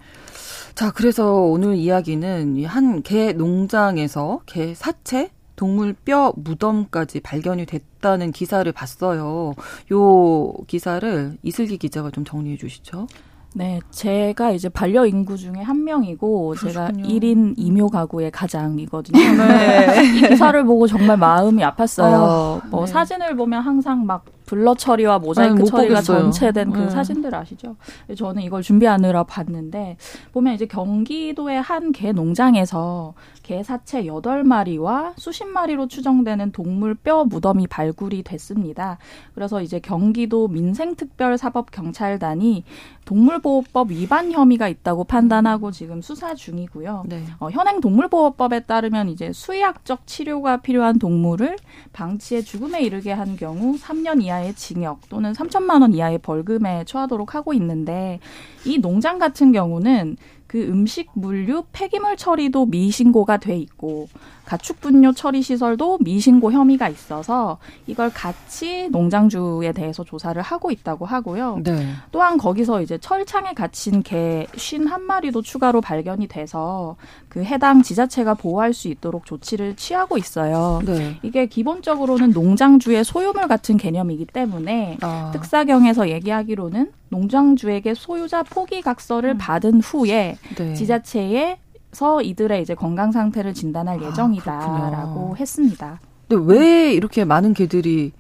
Speaker 2: 자, 그래서 오늘 이야기는 한 개 농장에서 개 사체 동물 뼈 무덤까지 발견이 됐다는 기사를 봤어요. 요 기사를 이슬기 기자가 좀 정리해 주시죠.
Speaker 3: 네, 제가 이제 반려 인구 중에 한 명이고 그러시군요. 제가 1인 이묘 가구의 가장이거든요. 네. 이 기사를 보고 정말 마음이 아팠어요. 어, 뭐 네. 사진을 보면 항상 막 블러 처리와 모자이크 아니, 처리가 보겠어요. 전체된 그 네. 사진들 아시죠? 저는 이걸 준비하느라 봤는데 보면 이제 경기도의 한 개 농장에서 개 사체 8마리와 수십 마리로 추정되는 동물 뼈 무덤이 발굴이 됐습니다. 그래서 이제 경기도 민생특별사법경찰단이 동물보호법 위반 혐의가 있다고 판단하고 지금 수사 중이고요. 네. 어, 현행 동물보호법에 따르면 이제 수의학적 치료가 필요한 동물을 방치해 죽음에 이르게 한 경우 3년 이하 의 징역 또는 3천만 원 이하의 벌금에 처하도록 하고 있는데 이 농장 같은 경우는 그 음식 물류 폐기물 처리도 미신고가 돼 있고 가축 분뇨 처리 시설도 미신고 혐의가 있어서 이걸 같이 농장주에 대해서 조사를 하고 있다고 하고요. 네. 또한 거기서 이제 철창에 갇힌 개 51마리도 추가로 발견이 돼서 그 해당 지자체가 보호할 수 있도록 조치를 취하고 있어요. 네. 이게 기본적으로는 농장주의 소유물 같은 개념이기 때문에 아. 특사경에서 얘기하기로는 농장주에게 소유자 포기 각서를 음. 받은 후에 네. 지자체에서 이들의 이제 건강 상태를 진단할 아, 예정이다라고 했습니다.
Speaker 2: 근데 왜 이렇게 많은 개들이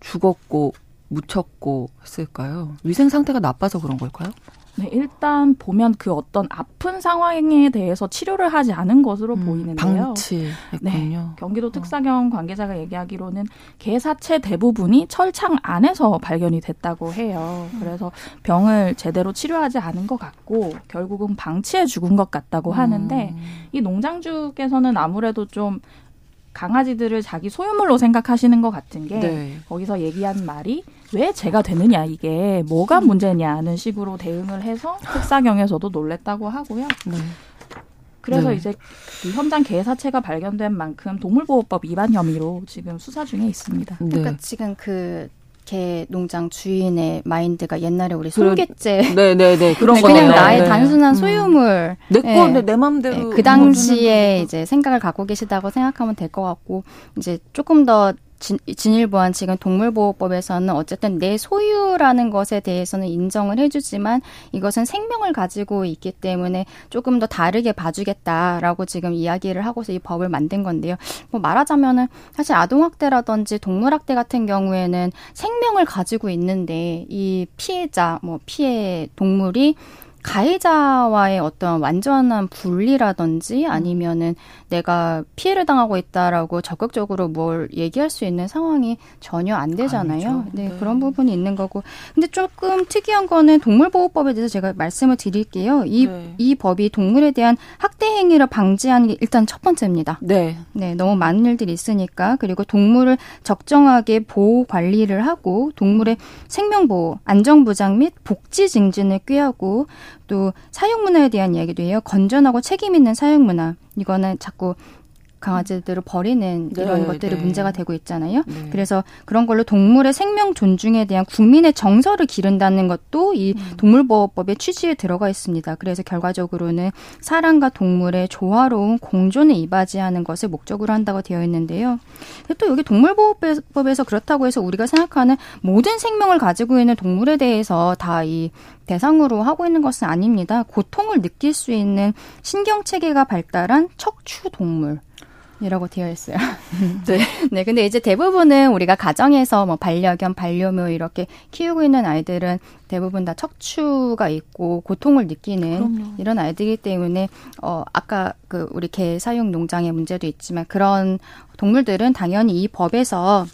Speaker 2: 죽었고 묻혔고 했을까요? 위생 상태가 나빠서 그런 걸까요?
Speaker 3: 네, 일단 보면 그 어떤 아픈 상황에 대해서 치료를 하지 않은 것으로 음, 보이는데요.
Speaker 2: 방치했군요. 네,
Speaker 3: 경기도 어. 특사경 관계자가 얘기하기로는 개 사체 대부분이 철창 안에서 발견이 됐다고 해요. 그래서 병을 제대로 치료하지 않은 것 같고 결국은 방치해 죽은 것 같다고 하는데 음. 이 농장주께서는 아무래도 좀 강아지들을 자기 소유물로 생각하시는 것 같은 게 네. 거기서 얘기한 말이 왜 제가 되느냐 이게 뭐가 문제냐는 식으로 대응을 해서 특사경에서도 놀랬다고 하고요. 네. 그래서 네. 이제 그 현장 개 사체가 발견된 만큼 동물보호법 위반 혐의로 지금 수사 중에 있습니다.
Speaker 4: 그러니까 지금 그 개 농장 주인의 마인드가 옛날에 우리 손괴죄
Speaker 2: 네네네
Speaker 4: 그런 거 그냥 나의 네. 단순한 음. 소유물
Speaker 2: 내거 네. 내 맘대로 네.
Speaker 4: 그 당시에 이제 생각을 갖고 계시다고 생각하면 될 것 같고 이제 조금 더 진, 진일보한 지금 동물보호법에서는 어쨌든 내 소유라는 것에 대해서는 인정을 해주지만 이것은 생명을 가지고 있기 때문에 조금 더 다르게 봐주겠다라고 지금 이야기를 하고서 이 법을 만든 건데요. 뭐 말하자면은 사실 아동학대라든지 동물학대 같은 경우에는 생명을 가지고 있는데 이 피해자, 뭐 피해 동물이 가해자와의 어떤 완전한 분리라든지 아니면은 내가 피해를 당하고 있다라고 적극적으로 뭘 얘기할 수 있는 상황이 전혀 안 되잖아요. 네, 네, 그런 부분이 있는 거고. 근데 조금 특이한 거는 동물보호법에 대해서 제가 말씀을 드릴게요. 이, 네. 이 법이 동물에 대한 학대 행위를 방지하는 게 일단 첫 번째입니다. 네. 네, 너무 많은 일들이 있으니까. 그리고 동물을 적정하게 보호 관리를 하고 동물의 생명보호, 안전보장 및 복지 증진을 꾀하고 또 사육 문화에 대한 이야기도 해요. 건전하고 책임 있는 사육 문화. 이거는 자꾸 강아지들을 버리는 네, 이런 것들이 네. 문제가 되고 있잖아요. 네. 그래서 그런 걸로 동물의 생명 존중에 대한 국민의 정서를 기른다는 것도 이 음. 동물보호법의 취지에 들어가 있습니다. 그래서 결과적으로는 사람과 동물의 조화로운 공존에 이바지하는 것을 목적으로 한다고 되어 있는데요. 또 여기 동물보호법에서 그렇다고 해서 우리가 생각하는 모든 생명을 가지고 있는 동물에 대해서 다 이 대상으로 하고 있는 것은 아닙니다. 고통을 느낄 수 있는 신경 체계가 발달한 척추 동물 이라고 되어 있어요. 네. 네. 근데 이제 대부분은 우리가 가정에서 뭐 반려견, 반려묘 이렇게 키우고 있는 아이들은 대부분 다 척추가 있고 고통을 느끼는 그럼요. 이런 아이들이기 때문에 어 아까 그 우리 개 사육 농장의 문제도 있지만 그런 동물들은 당연히 이 법에서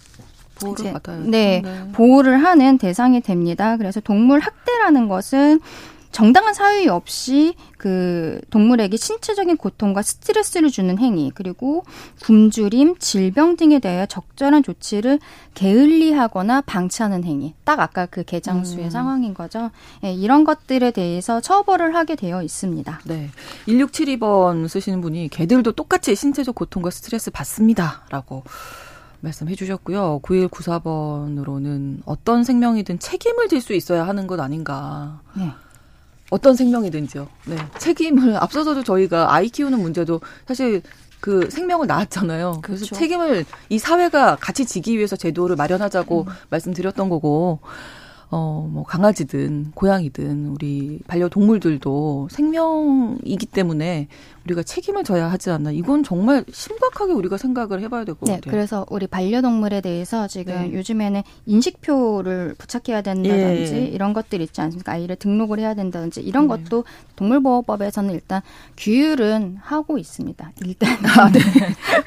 Speaker 2: 보호를 받아요.
Speaker 4: 네, 네, 보호를 하는 대상이 됩니다. 그래서 동물 학대라는 것은 정당한 사유 없이 그 동물에게 신체적인 고통과 스트레스를 주는 행위, 그리고 굶주림, 질병 등에 대해 적절한 조치를 게을리하거나 방치하는 행위. 딱 아까 그 개장수의 음. 상황인 거죠. 네, 이런 것들에 대해서 처벌을 하게 되어 있습니다.
Speaker 2: 네. 1672번 쓰시는 분이 개들도 똑같이 신체적 고통과 스트레스 받습니다라고 말씀해 주셨고요. 9194번으로는 어떤 생명이든 책임을 질 수 있어야 하는 것 아닌가. 네. 어떤 생명이든지요. 네. 책임을 앞서서도 저희가 아이 키우는 문제도 사실 그 생명을 낳았잖아요. 그래서 그렇죠. 책임을 이 사회가 같이 지기 위해서 제도를 마련하자고 음. 말씀드렸던 거고 어, 뭐, 강아지든, 고양이든, 우리 반려동물들도 생명이기 때문에 우리가 책임을 져야 하지 않나. 이건 정말 심각하게 우리가 생각을 해봐야 될것 네, 같아요.
Speaker 4: 그래서 우리 반려동물에 대해서 지금 네. 요즘에는 인식표를 부착해야 된다든지 예. 이런 것들 있지 않습니까? 아이를 등록을 해야 된다든지 이런 네. 것도 동물보호법에서는 일단 규율은 하고 있습니다. 일단. 아, 네.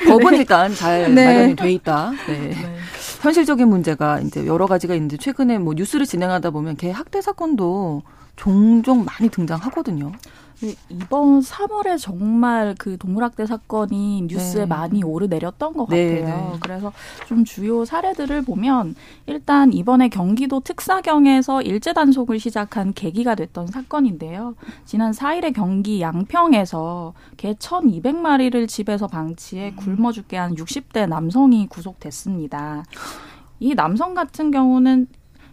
Speaker 2: 법은 일단 잘 네. 마련이 돼 있다. 네. 네. 현실적인 문제가 이제 여러 가지가 있는데 최근에 뭐 뉴스를 진행하다 보면 개 학대 사건도 종종 많이 등장하거든요.
Speaker 3: 네, 이번 3월에 정말 그 동물학대 사건이 뉴스에 네. 많이 오르내렸던 것 네, 같아요. 네. 그래서 좀 주요 사례들을 보면 일단 이번에 경기도 특사경에서 일제 단속을 시작한 계기가 됐던 사건인데요. 지난 4일에 경기 양평에서 개 1,200마리를 집에서 방치해 굶어 죽게 한 60대 남성이 구속됐습니다. 이 남성 같은 경우는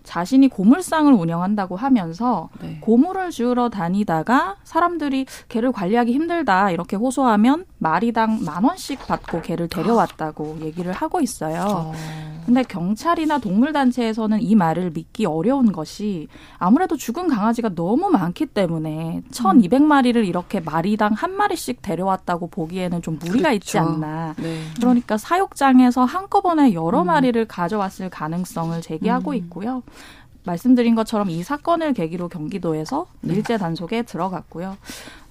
Speaker 3: 자신이 고물상을 운영한다고 하면서 네. 고물을 주우러 다니다가 사람들이 개를 관리하기 힘들다 이렇게 호소하면 마리당 만 원씩 받고 개를 데려왔다고 얘기를 하고 있어요. 어. 근데 경찰이나 동물단체에서는 이 말을 믿기 어려운 것이 아무래도 죽은 강아지가 너무 많기 때문에 1,200마리를 이렇게 마리당 한 마리씩 데려왔다고 보기에는 좀 무리가 그렇죠. 있지 않나. 네. 그러니까 사육장에서 한꺼번에 여러 음. 마리를 가져왔을 가능성을 제기하고 음. 있고요. 말씀드린 것처럼 이 사건을 계기로 경기도에서 네. 일제 단속에 들어갔고요.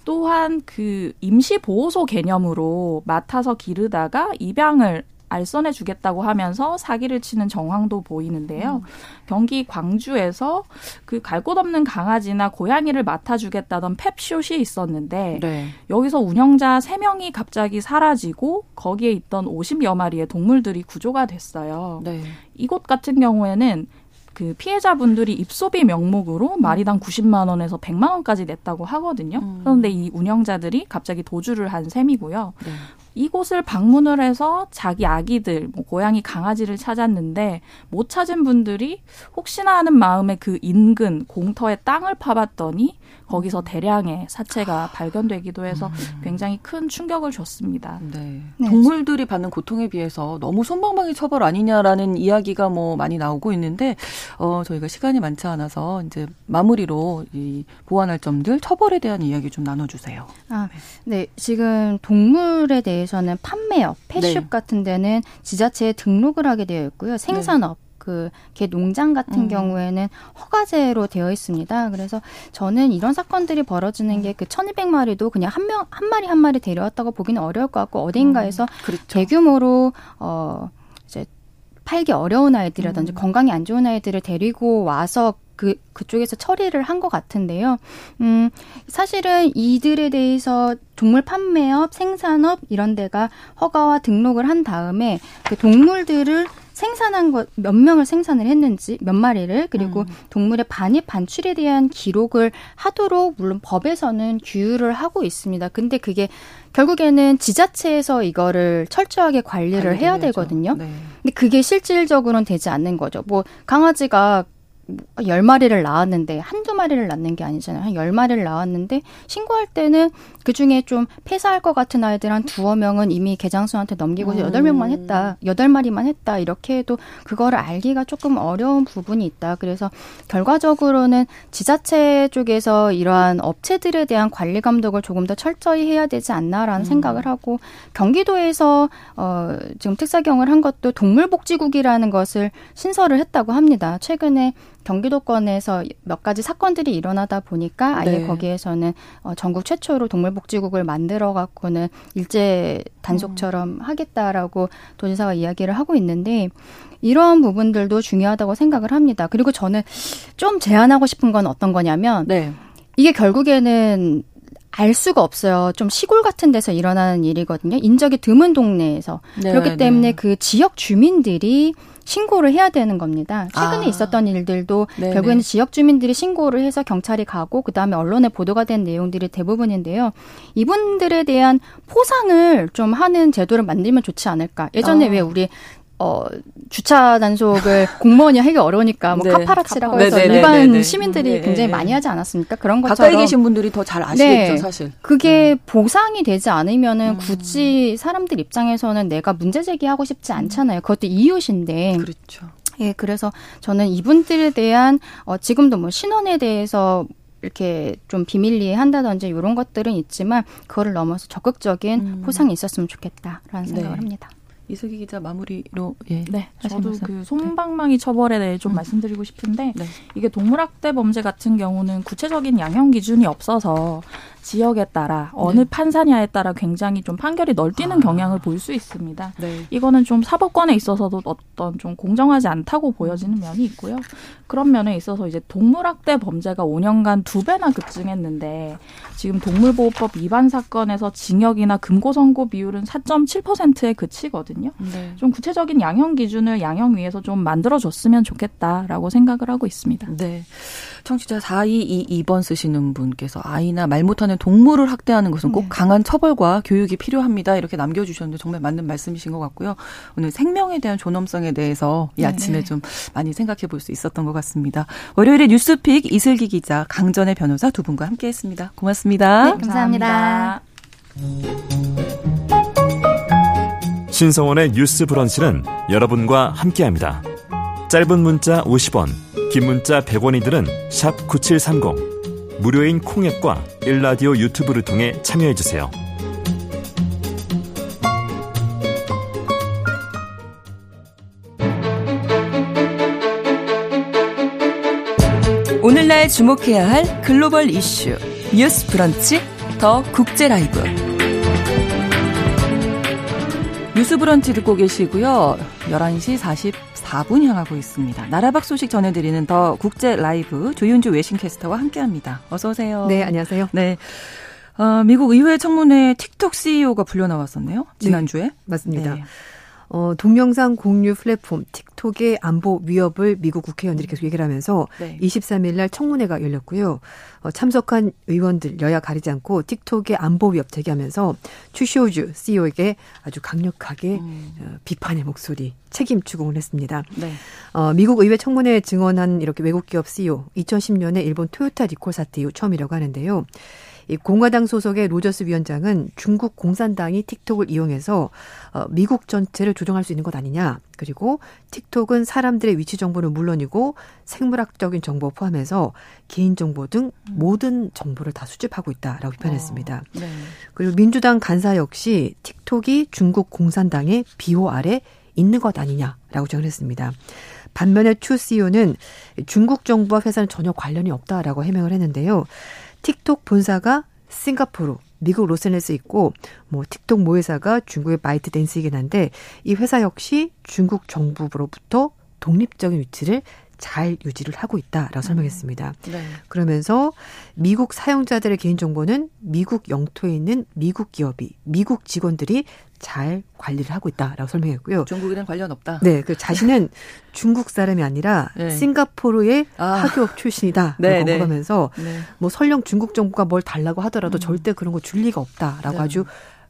Speaker 3: 또한 그 임시 보호소 개념으로 맡아서 기르다가 입양을 알선해 주겠다고 하면서 사기를 치는 정황도 보이는데요. 음. 경기 광주에서 그 갈 곳 없는 강아지나 고양이를 맡아 주겠다던 펩쇼이 있었는데 네. 여기서 운영자 세명이 갑자기 사라지고 거기에 있던 50여 마리의 동물들이 구조가 됐어요. 네. 이곳 같은 경우에는 그 피해자분들이 입소비 명목으로 마리당 90만 원에서 100만 원까지 냈다고 하거든요. 음. 그런데 이 운영자들이 갑자기 도주를 한 셈이고요. 네. 이곳을 방문을 해서 자기 아기들, 뭐 고양이, 강아지를 찾았는데 못 찾은 분들이 혹시나 하는 마음에 그 인근 공터에 땅을 파봤더니 거기서 대량의 사체가 발견되기도 해서 음. 굉장히 큰 충격을 줬습니다. 네.
Speaker 2: 네. 동물들이 받는 고통에 비해서 너무 손방망이 처벌 아니냐라는 이야기가 뭐 많이 나오고 있는데 어 저희가 시간이 많지 않아서 이제 마무리로 이 보완할 점들 처벌에 대한 이야기 좀 나눠 주세요.
Speaker 4: 아, 네. 지금 동물에 대해 서는 판매업, 펫숍 네. 같은 데는 지자체에 등록을 하게 되어 있고요. 생산업, 그개 농장 같은 음. 경우에는 허가제로 되어 있습니다. 그래서 저는 이런 사건들이 벌어지는 게그 1200마리도 그냥 한 명, 한 마리 한 마리 데려왔다고 보기는 어려울 것 같고 어딘가에서 음. 그렇죠. 대규모로, 어, 이제 팔기 어려운 아이들이라든지 음. 건강이 안 좋은 아이들을 데리고 와서 그, 그쪽에서 처리를 한 것 같은데요. 음, 사실은 이들에 대해서 동물 판매업, 생산업 이런 데가 허가와 등록을 한 다음에 그 동물들을 생산한 것 몇 명을 생산을 했는지 몇 마리를 그리고 음. 동물의 반입 반출에 대한 기록을 하도록 물론 법에서는 규율을 하고 있습니다. 근데 그게 결국에는 지자체에서 이거를 철저하게 관리를 해야 되거든요. 네. 근데 그게 실질적으로는 되지 않는 거죠. 뭐 강아지가 열마리를 낳았는데 한두 마리를 낳는 게 아니잖아요. 한 열마리를 낳았는데 신고할 때는 그중에 좀 폐사할 것 같은 아이들 한 두어 명은 이미 개장수한테 넘기고 여덟 음. 명만 했다. 여덟 마리만 했다. 이렇게 해도 그거를 알기가 조금 어려운 부분이 있다. 그래서 결과적으로는 지자체 쪽에서 이러한 업체들에 대한 관리 감독을 조금 더 철저히 해야 되지 않나라는 음. 생각을 하고 경기도에서 어 지금 특사경을 한 것도 동물복지국이라는 것을 신설을 했다고 합니다. 최근에 경기도권에서 몇 가지 사건들이 일어나다 보니까 아예 네. 거기에서는 어, 전국 최초로 동물복지국을 만들어 갖고는 일제 단속처럼 음. 하겠다라고 도지사가 이야기를 하고 있는데 이러한 부분들도 중요하다고 생각을 합니다. 그리고 저는 좀 제안하고 싶은 건 어떤 거냐면 네. 이게 결국에는 알 수가 없어요. 좀 시골 같은 데서 일어나는 일이거든요. 인적이 드문 동네에서. 네, 그렇기 때문에 네. 그 지역 주민들이 신고를 해야 되는 겁니다. 최근에 아. 있었던 일들도 네네. 결국에는 지역 주민들이 신고를 해서 경찰이 가고 그다음에 언론에 보도가 된 내용들이 대부분인데요. 이분들에 대한 포상을 좀 하는 제도를 만들면 좋지 않을까. 예전에 아. 왜 우리 어, 주차 단속을 공무원이 하기 어려우니까 뭐 네. 카파라치라고 해서 네네네네네. 일반 네, 네. 시민들이 네 굉장히 많이 하지 않았습니까? 그런 것처럼
Speaker 2: 가까이 계신 분들이 더 잘 아시겠죠, 네. 사실.
Speaker 4: 그게 음. 보상이 되지 않으면은 음. 굳이 사람들 입장에서는 내가 문제 제기하고 싶지 않잖아요. 그것도 이웃인데.
Speaker 2: 그렇죠.
Speaker 4: 예, 그래서 저는 이분들에 대한 어 지금도 뭐 신원에 대해서 이렇게 좀 비밀리에 한다든지 이런 것들은 있지만 그거를 넘어서 적극적인 음. 포상이 있었으면 좋겠다라는 생각을 합니다.
Speaker 2: 이석기 기자 마무리로 예.
Speaker 3: 네, 저도 그 네. 솜방망이 처벌에 대해 좀 음. 말씀드리고 싶은데 네. 이게 동물학대 범죄 같은 경우는 구체적인 양형 기준이 없어서 지역에 따라 어느 네. 판사냐에 따라 굉장히 좀 판결이 널뛰는 아. 경향을 볼 수 있습니다. 네. 이거는 좀 사법권에 있어서도 어떤 좀 공정하지 않다고 보여지는 면이 있고요. 그런 면에 있어서 이제 동물학대 범죄가 5년간 두 배나 급증했는데 지금 동물보호법 위반 사건에서 징역이나 금고 선고 비율은 4.7%에 그치거든요. 네. 좀 구체적인 양형 기준을 양형 위에서 좀 만들어줬으면 좋겠다라고 생각을 하고 있습니다.
Speaker 2: 네. 청취자 4222번 쓰시는 분께서 아이나 말 못하는 동물을 학대하는 것은 꼭 네. 강한 처벌과 교육이 필요합니다. 이렇게 남겨주셨는데 정말 맞는 말씀이신 것 같고요. 오늘 생명에 대한 존엄성에 대해서 이 아침에 네. 좀 많이 생각해 볼 수 있었던 것 같습니다. 월요일에 뉴스픽 이슬기 기자, 강전의 변호사 두 분과 함께 했습니다. 고맙습니다.
Speaker 4: 네, 감사합니다.
Speaker 5: 신성원의 뉴스 브런치는 여러분과 함께합니다. 짧은 문자 50원, 긴 문자 100원이들은 9730. 무료인 콩앱과 일라디오 유튜브를 통해 참여해주세요.
Speaker 1: 오늘날 주목해야 할 글로벌 이슈. 뉴스 브런치 더 국제 라이브.
Speaker 2: 뉴스 브런치 듣고 계시고요. 11시 44분 향하고 있습니다. 나라박 소식 전해드리는 더 국제 라이브 조윤주 외신캐스터와 함께합니다. 어서 오세요.
Speaker 6: 네, 안녕하세요.
Speaker 2: 네. 어, 미국 의회 청문회 틱톡 CEO가 불려 나왔었네요. 지난주에. 네,
Speaker 6: 맞습니다. 네. 어, 동영상 공유 플랫폼 틱톡의 안보 위협을 미국 국회의원들이 계속 얘기를 하면서 네. 23일 날 청문회가 열렸고요. 어, 참석한 의원들 여야 가리지 않고 틱톡의 안보 위협 제기하면서 추쇼우즈 CEO에게 아주 강력하게 음. 어, 비판의 목소리 책임 추궁을 했습니다. 네. 어, 미국 의회 청문회에 증언한 이렇게 외국 기업 CEO 2010년에 일본 토요타 리콜 사태 이후 처음이라고 하는데요. 이 공화당 소속의 로저스 위원장은 중국 공산당이 틱톡을 이용해서 어, 미국 전체를 조종할 수 있는 것 아니냐. 그리고 틱톡은 사람들의 위치 정보는 물론이고 생물학적인 정보 포함해서 개인 정보 등 모든 정보를 다 수집하고 있다라고 비판했습니다. 어, 네. 그리고 민주당 간사 역시 틱톡이 중국 공산당의 비호 아래 있는 것 아니냐라고 지적했습니다. 반면에 추 CEO는 중국 정부와 회사는 전혀 관련이 없다라고 해명을 했는데요. 틱톡 본사가 싱가포르, 미국 로스앤젤레스 있고 뭐 틱톡 모회사가 중국의 바이트 댄스이긴 한데 이 회사 역시 중국 정부로부터 독립적인 위치를 잘 유지를 하고 있다라고 음. 설명했습니다. 네. 그러면서 미국 사용자들의 개인정보는 미국 영토에 있는 미국 기업이, 미국 직원들이 잘 관리를 하고 있다라고 설명했고요.
Speaker 2: 중국이랑 관련 없다.
Speaker 6: 네, 그 자신은 중국 사람이 아니라 네. 싱가포르의 아. 학교 출신이다라고 네, 네. 언급하면서 네. 뭐 설령 중국 정부가 뭘 달라고 하더라도 음. 절대 그런 거 줄 리가 없다라고 네. 아주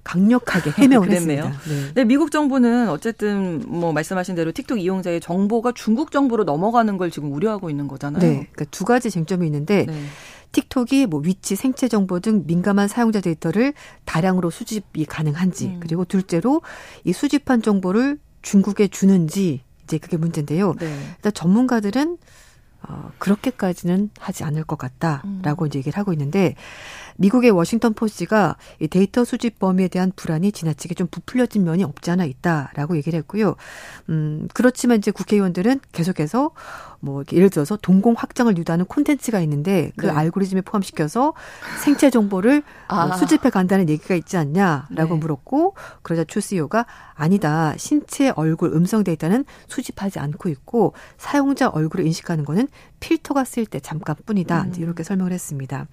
Speaker 6: 강력하게 해명을 했습니다.
Speaker 2: 네. 네. 미국 정부는 어쨌든 뭐 말씀하신 대로 틱톡 이용자의 정보가 중국 정부로 넘어가는 걸 지금 우려하고 있는 거잖아요.
Speaker 6: 네. 그러니까 두 가지 쟁점이 있는데 네. 틱톡이 뭐 위치, 생체 정보 등 민감한 사용자 데이터를 다량으로 수집이 가능한지 음. 그리고 둘째로 이 수집한 정보를 중국에 주는지 이제 그게 문제인데요. 네. 일단 전문가들은 어, 그렇게까지는 하지 않을 것 같다라고 음. 이제 얘기를 하고 있는데 미국의 워싱턴 포스트가 이 데이터 수집 범위에 대한 불안이 지나치게 좀 부풀려진 면이 없지 않아 있다라고 얘기를 했고요. 음, 그렇지만 이제 국회의원들은 계속해서 뭐 예를 들어서 동공 확장을 유도하는 콘텐츠가 있는데 그 네. 알고리즘에 포함시켜서 생체 정보를 뭐 아. 뭐 수집해 간다는 얘기가 있지 않냐라고 네. 물었고 그러자 추 CEO가 아니다. 신체 얼굴 음성 데이터는 수집하지 않고 있고 사용자 얼굴을 인식하는 거는 필터가 쓸때 잠깐뿐이다. 음. 이렇게 설명을 했습니다.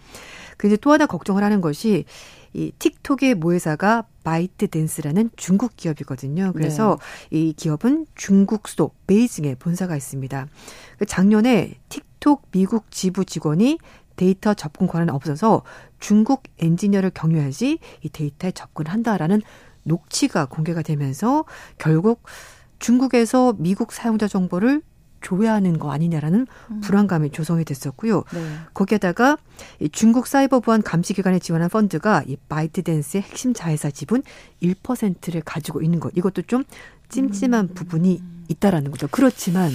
Speaker 6: 그런데 또 하나 걱정을 하는 것이 이 틱톡의 모회사가 바이트 댄스라는 중국 기업이거든요. 그래서 네. 이 기업은 중국 수도 베이징에 본사가 있습니다. 그 작년에 틱톡 미국 지부 직원이 데이터 접근 권한이 없어서 중국 엔지니어를 경유해서 이 데이터에 접근한다라는 녹취가 공개가 되면서 결국 중국에서 미국 사용자 정보를 조회하는 거 아니냐라는 음. 불안감이 조성이 됐었고요. 네. 거기에다가 이 중국 사이버 보안 감시 기관에 지원한 펀드가 이 바이트댄스의 핵심 자회사 지분 1%를 가지고 있는 것. 이것도 좀 찜찜한 음. 부분이 있다라는 거죠. 그렇지만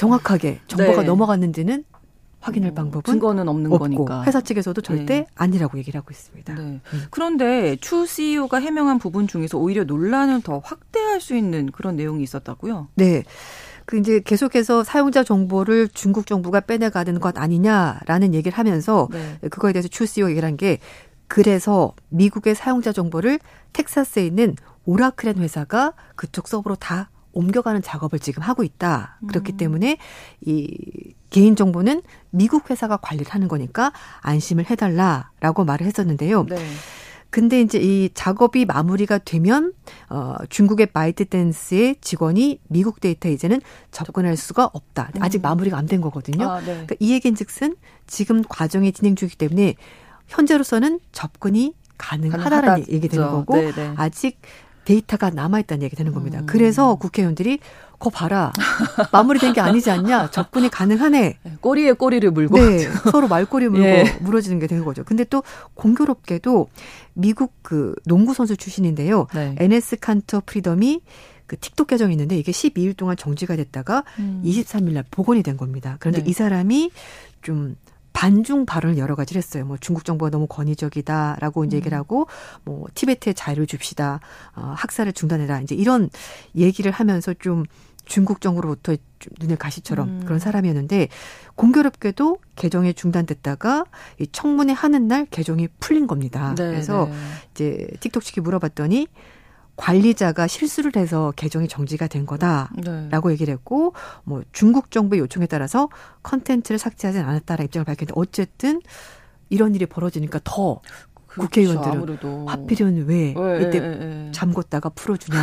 Speaker 6: 정확하게 정보가 네. 넘어갔는지는 확인할 어, 방법은
Speaker 2: 증거는 없는
Speaker 6: 없고
Speaker 2: 거니까
Speaker 6: 회사 측에서도 절대 네. 아니라고 얘기를 하고 있습니다. 네. 음.
Speaker 2: 그런데 추 CEO가 해명한 부분 중에서 오히려 논란을 더 확대할 수 있는 그런 내용이 있었다고요?
Speaker 6: 네. 그 이제 계속해서 사용자 정보를 중국 정부가 빼내가는 것 아니냐라는 얘기를 하면서 네. 그거에 대해서 추 CEO 얘기를 한 게 그래서 미국의 사용자 정보를 텍사스에 있는 오라클이란 회사가 그쪽 서버로 다 옮겨가는 작업을 지금 하고 있다. 그렇기 음. 때문에 이 개인 정보는 미국 회사가 관리를 하는 거니까 안심을 해달라라고 말을 했었는데요. 네. 근데 이제 이 작업이 마무리가 되면 어 중국의 바이트 댄스의 직원이 미국 데이터에 이제는 접근할 수가 없다. 아직 음. 마무리가 안 된 거거든요. 아, 네. 그러니까 이 얘기인즉슨 지금 과정이 진행 중이기 때문에 현재로서는 접근이 가능하다는 가능하다. 얘기 되는 거고 네네. 네. 아직 데이터가 남아있다는 얘기 되는 겁니다. 음. 그래서 국회의원들이 거 봐라. 마무리된 게 아니지 않냐? 접근이 가능하네.
Speaker 2: 네, 꼬리에 꼬리를 물고.
Speaker 6: 네. 서로 말꼬리 물고 예. 물어지는 게 되는 거죠. 근데 또 공교롭게도 미국 그 농구 선수 출신인데요. 네. 에네스 칸터 프리덤이 그 틱톡 계정이 있는데 이게 12일 동안 정지가 됐다가 음. 23일 날 복원이 된 겁니다. 그런데 네. 이 사람이 좀 반중 발언을 여러 가지를 했어요. 뭐 중국 정부가 너무 권위적이다라고 이제 음. 얘기를 하고 뭐 티베트에 자유를 줍시다. 어, 학살을 중단해라. 이제 이런 얘기를 하면서 좀 중국 정부로부터 눈에 가시처럼 음. 그런 사람이었는데 공교롭게도 개정이 중단됐다가 이 청문회 하는 날 개정이 풀린 겁니다. 네, 그래서 네. 이제 틱톡 측이 물어봤더니 관리자가 실수를 해서 개정이 정지가 된 거다라고 네. 얘기를 했고 뭐 중국 정부의 요청에 따라서 컨텐츠를 삭제하지 않았다라 입장을 밝혔는데 어쨌든 이런 일이 벌어지니까 더 그렇죠, 국회의원들은 아무래도. 하필이면 왜 네, 이때 네, 네. 잠궜다가 풀어주냐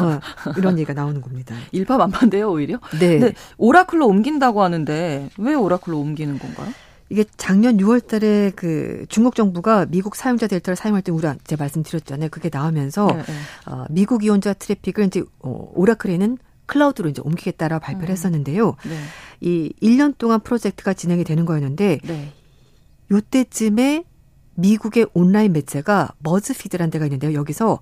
Speaker 6: 어, 이런 얘기가 나오는 겁니다.
Speaker 2: 일파만파인데요 오히려. 네. 오라클로 옮긴다고 하는데 왜 오라클로 옮기는 건가요?
Speaker 6: 이게 작년 6월 달에 그 중국 정부가 미국 사용자 데이터를 사용할 때 우리 제가 말씀드렸잖아요. 그게 나오면서 네, 네. 어, 미국 이용자 트래픽을 이제 어, 오라클에는 클라우드로 이제 옮기겠다라고 발표를 음. 했었는데요. 네. 이 1년 동안 프로젝트가 진행이 되는 거였는데 네. 요때쯤에 미국의 온라인 매체가 머즈피드라는 데가 있는데요. 여기서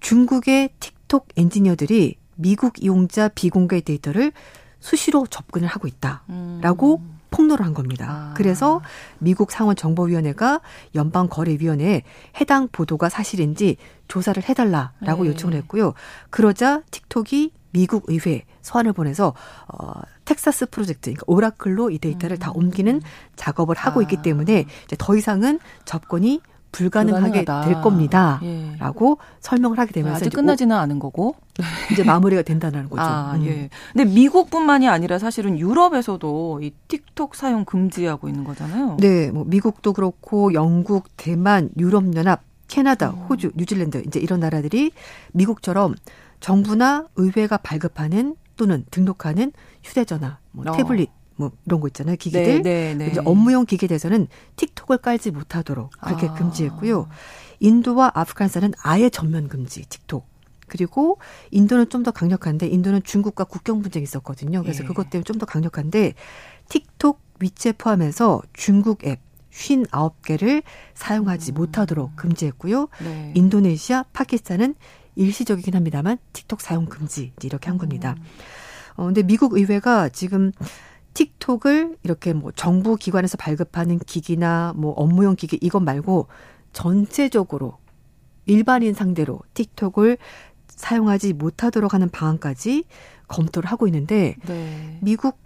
Speaker 6: 중국의 틱톡 엔지니어들이 미국 이용자 비공개 데이터를 수시로 접근을 하고 있다라고 음. 폭로를 한 겁니다. 아. 그래서 미국 상원 정보위원회가 연방 거래위원회에 해당 보도가 사실인지 조사를 해달라라고 네. 요청을 했고요. 그러자 틱톡이 미국 의회 소환을 보내서 어 텍사스 프로젝트 그러니까 오라클로 이 데이터를 음. 다 옮기는 작업을 하고 아. 있기 때문에 이제 더 이상은 접근이 불가능하게 불가능하다. 될 겁니다라고 예. 설명을 하게 되면서
Speaker 2: 아직 끝나지는 않은 거고
Speaker 6: 이제 마무리가 된다는 거죠. 아,
Speaker 2: 음. 예. 근데 미국뿐만이 아니라 사실은 유럽에서도 이 틱톡 사용 금지하고 있는 거잖아요.
Speaker 6: 네, 뭐 미국도 그렇고 영국, 대만, 유럽 연합, 캐나다, 음. 호주, 뉴질랜드 이제 이런 나라들이 미국처럼 정부나 의회가 발급하는 또는 등록하는 휴대전화, 뭐 어. 태블릿 뭐 이런 거 있잖아요. 기기들. 네, 네, 네. 업무용 기기에서는 틱톡을 깔지 못하도록 그렇게 아. 금지했고요. 인도와 아프간산은 아예 전면 금지 틱톡. 그리고 인도는 좀 더 강력한데 인도는 중국과 국경 분쟁이 있었거든요. 그래서 예. 그것 때문에 좀 더 강력한데 틱톡 위챗 포함해서 중국 앱 59개를 사용하지 음. 못하도록 금지했고요. 네. 인도네시아, 파키스탄은 일시적이긴 합니다만 틱톡 사용 금지 이렇게 한 겁니다. 음. 어 근데 미국 의회가 지금 틱톡을 이렇게 뭐 정부 기관에서 발급하는 기기나 뭐 업무용 기기 이것 말고 전체적으로 일반인 상대로 틱톡을 사용하지 못하도록 하는 방안까지 검토를 하고 있는데 네. 미국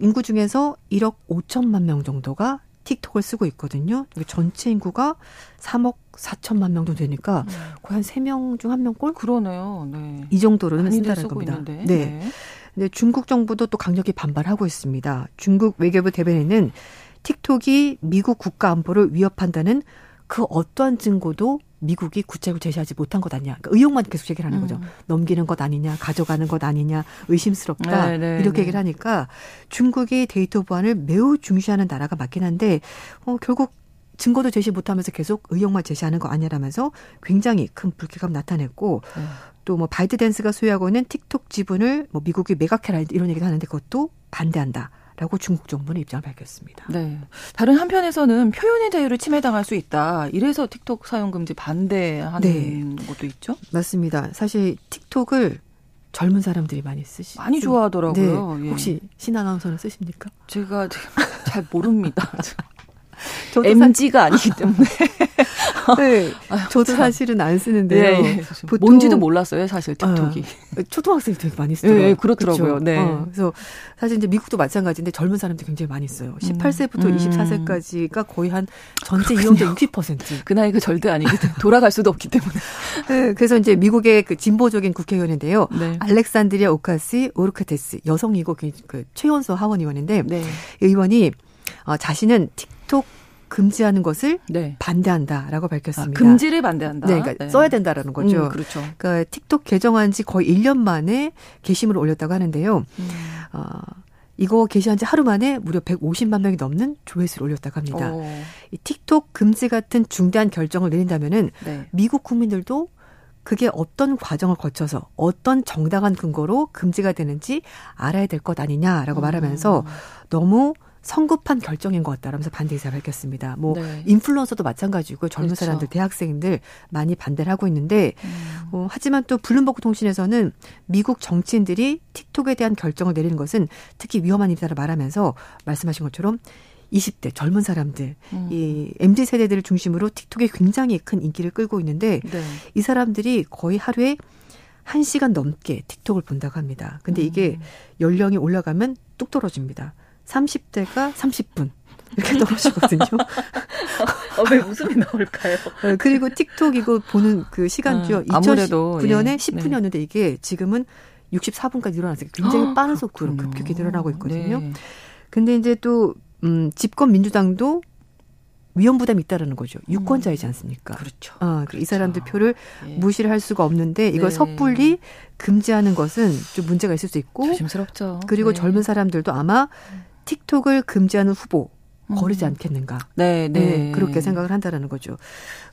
Speaker 6: 인구 중에서 1억 5천만 명 정도가 틱톡을 쓰고 있거든요. 전체 인구가 3억 4천만 명 정도 되니까 음. 거의 한 3명 중 1명 꼴?
Speaker 2: 그러네요. 네.
Speaker 6: 이 정도로는 쓴다는 겁니다. 있는데. 네. 네. 근데 중국 정부도 또 강력히 반발하고 있습니다. 중국 외교부 대변인은 틱톡이 미국 국가 안보를 위협한다는 그 어떠한 증거도 미국이 구체적으로 제시하지 못한 것 아니냐. 그러니까 의혹만 계속 얘기를 하는 거죠. 음. 넘기는 것 아니냐, 가져가는 것 아니냐, 의심스럽다. 네, 네, 이렇게 네. 얘기를 하니까 중국이 데이터 보안을 매우 중시하는 나라가 맞긴 한데 어, 결국 증거도 제시 못하면서 계속 의혹만 제시하는 거 아니라면서 굉장히 큰 불쾌감 나타냈고 네. 또 뭐 바이트댄스가 소유하고 있는 틱톡 지분을 뭐 미국이 매각해라 이런 얘기도 하는데 그것도 반대한다. 라고 중국 정부는 입장을 밝혔습니다.
Speaker 2: 네. 다른 한편에서는 표현의 자유를 침해당할 수 있다. 이래서 틱톡 사용 금지 반대하는 네. 것도 있죠?
Speaker 6: 맞습니다. 사실 틱톡을 젊은 사람들이 많이 쓰시
Speaker 2: 많이 좋아하더라고요.
Speaker 6: 네. 혹시 신아나운서는 쓰십니까?
Speaker 2: 제가 잘 모릅니다. 저도 MG가 아니기 때문에.
Speaker 6: 네. 저도 사실은 안 쓰는데요. 네,
Speaker 2: 뭔지도 몰랐어요, 사실 틱톡이.
Speaker 6: 어, 초등학생이 되게 많이 쓰더라고요.
Speaker 2: 네, 그렇더라고요. 그렇죠? 네. 어,
Speaker 6: 그래서 사실 이제 미국도 마찬가지인데 젊은 사람들이 굉장히 많이 써요. 18세부터 음. 24세까지가 거의 한 전체 이용자 60%.
Speaker 2: 그 나이가 절대 아니기 때문에 돌아갈 수도 없기 때문에.
Speaker 6: 네, 그래서 이제 미국의 그 진보적인 국회의원인데요. 네. 알렉산드리아 오카시 오르카테스 여성이고 그, 그 최연소 하원 의원인데 네. 의원이 어, 자신은 틱 톡 금지하는 것을 네. 반대한다라고 밝혔습니다.
Speaker 2: 아, 금지를 반대한다.
Speaker 6: 네, 그러니까 네. 써야 된다라는 거죠. 음, 그렇죠. 그러니까 틱톡 개정한 지 거의 1년 만에 게시물을 올렸다고 하는데요. 음. 어, 이거 게시한 지 하루 만에 무려 150만 명이 넘는 조회수를 올렸다고 합니다. 오. 이 틱톡 금지 같은 중대한 결정을 내린다면은 네. 미국 국민들도 그게 어떤 과정을 거쳐서 어떤 정당한 근거로 금지가 되는지 알아야 될 것 아니냐라고 음. 말하면서 너무 성급한 결정인 것 같다라면서 반대 의사 밝혔습니다. 뭐 네. 인플루언서도 마찬가지고 젊은 그렇죠. 사람들, 대학생들 많이 반대를 하고 있는데 음. 어, 하지만 또 블룸버그 통신에서는 미국 정치인들이 틱톡에 대한 결정을 내리는 것은 특히 위험한 일이다라 말하면서 말씀하신 것처럼 20대 젊은 사람들, 음. 이 MZ 세대들을 중심으로 틱톡에 굉장히 큰 인기를 끌고 있는데 네. 이 사람들이 거의 하루에 1시간 넘게 틱톡을 본다고 합니다. 근데 이게 음. 연령이 올라가면 뚝 떨어집니다. 30대가 30분. 이렇게 떨어지거든요.
Speaker 2: 어, 왜 웃음이 나올까요?
Speaker 6: 네, 그리고 틱톡 이거 보는 그 시간주요. 아, 2019년에 예. 10분이었는데 네. 이게 지금은 64분까지 늘어났어요. 굉장히 빠른 속도로 급격히 늘어나고 있거든요. 네. 근데 이제 또, 음, 집권 민주당도 위험 부담이 있다라는 거죠. 유권자이지 음. 않습니까?
Speaker 2: 그렇죠.
Speaker 6: 어,
Speaker 2: 그렇죠.
Speaker 6: 이 사람들 표를 예. 무시를 할 수가 없는데 이걸 네. 섣불리 금지하는 것은 좀 문제가 있을 수 있고
Speaker 2: 조심스럽죠.
Speaker 6: 그리고 네. 젊은 사람들도 아마 틱톡을 금지하는 후보 거르지 음. 않겠는가. 네, 네, 네. 그렇게 생각을 한다라는 거죠.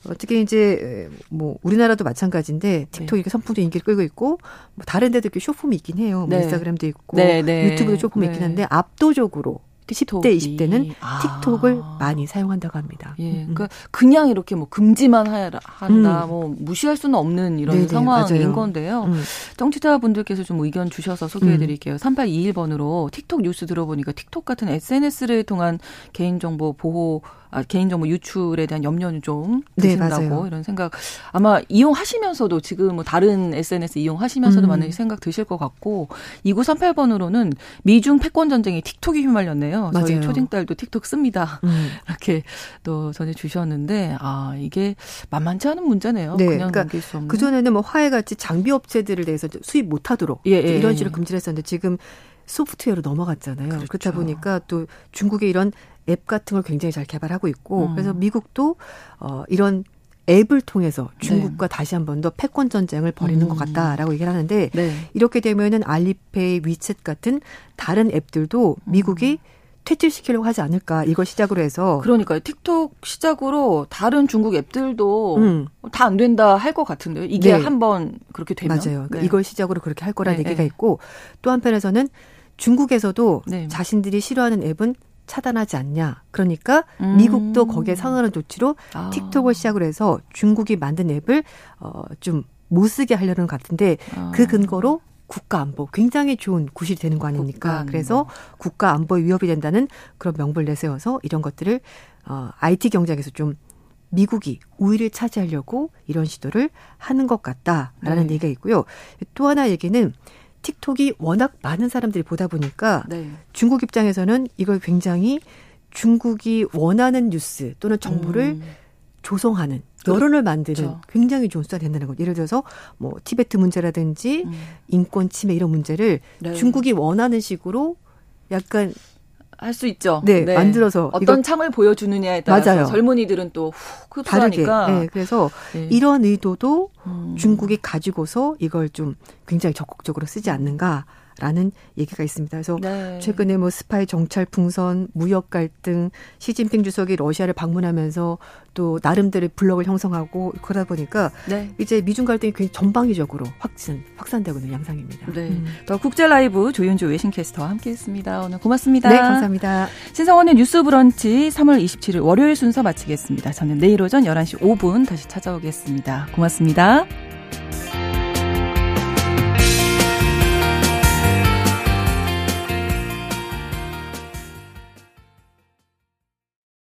Speaker 6: 어떻게 이제 뭐 우리나라도 마찬가지인데 틱톡 네. 이렇게 선풍적 인기를 끌고 있고 뭐 다른 데도 이렇게 쇼폼이 있긴 해요. 뭐 네. 인스타그램도 있고 네, 네. 유튜브도 쇼폼이 있긴 한데 압도적으로 틱톡이. 10대, 20대는 아. 틱톡을 많이 사용한다고 합니다.
Speaker 2: 예. 음. 그러니까 그냥 이렇게 뭐 금지만 하라, 한다, 음. 뭐 무시할 수는 없는 이런 네네, 상황인 맞아요. 건데요. 음. 정치자 분들께서 좀 의견 주셔서 소개해 드릴게요. 음. 3821번으로 틱톡 뉴스 들어보니까 틱톡 같은 SNS를 통한 개인정보 보호 아, 개인정보 유출에 대한 염려는 좀 네, 드신다고 네, 이런 생각 아마 이용하시면서도 지금 뭐 다른 SNS 이용하시면서도 음. 많은 생각 드실 것 같고 2938번으로는 미중 패권 전쟁에 틱톡이 휘말렸네요. 맞아요. 저희 초딩딸도 틱톡 씁니다. 음. 이렇게 또 전해 주셨는데 아 이게 만만치 않은 문제네요. 네, 그냥 그러니까 넘길 수 없는.
Speaker 6: 그 전에는 뭐 화해같이 장비 업체들을 대해서 수입 못하도록 예, 예. 이런 식으로 금지를 했었는데 지금 소프트웨어로 넘어갔잖아요. 그렇죠. 그렇다 보니까 또 중국의 이런 앱 같은 걸 굉장히 잘 개발하고 있고 음. 그래서 미국도 어 이런 앱을 통해서 중국과 네. 다시 한 번 더 패권 전쟁을 벌이는 음. 것 같다라고 얘기를 하는데 네. 이렇게 되면은 알리페이, 위챗 같은 다른 앱들도 음. 미국이 음. 퇴출시키려고 하지 않을까 이걸 시작으로 해서
Speaker 2: 그러니까요 틱톡 시작으로 다른 중국 앱들도 음. 다안 된다 할 것 같은데요 이게 네. 한번 그렇게 되면
Speaker 6: 맞아요 네. 이걸 시작으로 그렇게 할 거라는 네, 얘기가 네. 있고 또 한편에서는 중국에서도 네. 자신들이 싫어하는 앱은 차단하지 않냐. 그러니까 음. 미국도 거기에 상응하는 조치로 아. 틱톡을 시작으로 해서 중국이 만든 앱을 어좀 못 쓰게 하려는 것 같은데 아. 그 근거로 국가 안보 굉장히 좋은 구실이 되는 거 아닙니까? 그래서 국가 안보에 위협이 된다는 그런 명분을 내세워서 이런 것들을 어 IT 경쟁에서 좀 미국이 우위를 차지하려고 이런 시도를 하는 것 같다라는 네. 얘기가 있고요. 또 하나 얘기는 틱톡이 워낙 많은 사람들이 보다 보니까 네. 중국 입장에서는 이걸 굉장히 중국이 원하는 뉴스 또는 정보를 음. 조성하는 여론을 만드는 그렇죠. 굉장히 좋은 수단이 된다는 것. 예를 들어서 뭐 티베트 문제라든지 음. 인권 침해 이런 문제를 네. 중국이 원하는 식으로 약간
Speaker 2: 할수 있죠.
Speaker 6: 네, 네. 만들어서
Speaker 2: 어떤 창을 보여주느냐에 따라서 맞아요. 젊은이들은 또 흡수하니까.
Speaker 6: 네, 그래서 네. 이런 의도도 음. 중국이 가지고서 이걸 좀 굉장히 적극적으로 쓰지 않는가. 라는 얘기가 있습니다. 그래서 네. 최근에 뭐 스파이 정찰 풍선, 무역 갈등, 시진핑 주석이 러시아를 방문하면서 또 나름대로의 블록을 형성하고 그러다 보니까 네. 이제 미중 갈등이 굉장히 전방위적으로 확진, 확산되고 있는 양상입니다.
Speaker 2: 네. 음. 더 국제 라이브 조윤주 외신캐스터와 함께 했습니다. 오늘 고맙습니다.
Speaker 6: 네, 감사합니다.
Speaker 2: 신성원의 뉴스 브런치 3월 27일 월요일 순서 마치겠습니다. 저는 내일 오전 11시 5분 다시 찾아오겠습니다. 고맙습니다.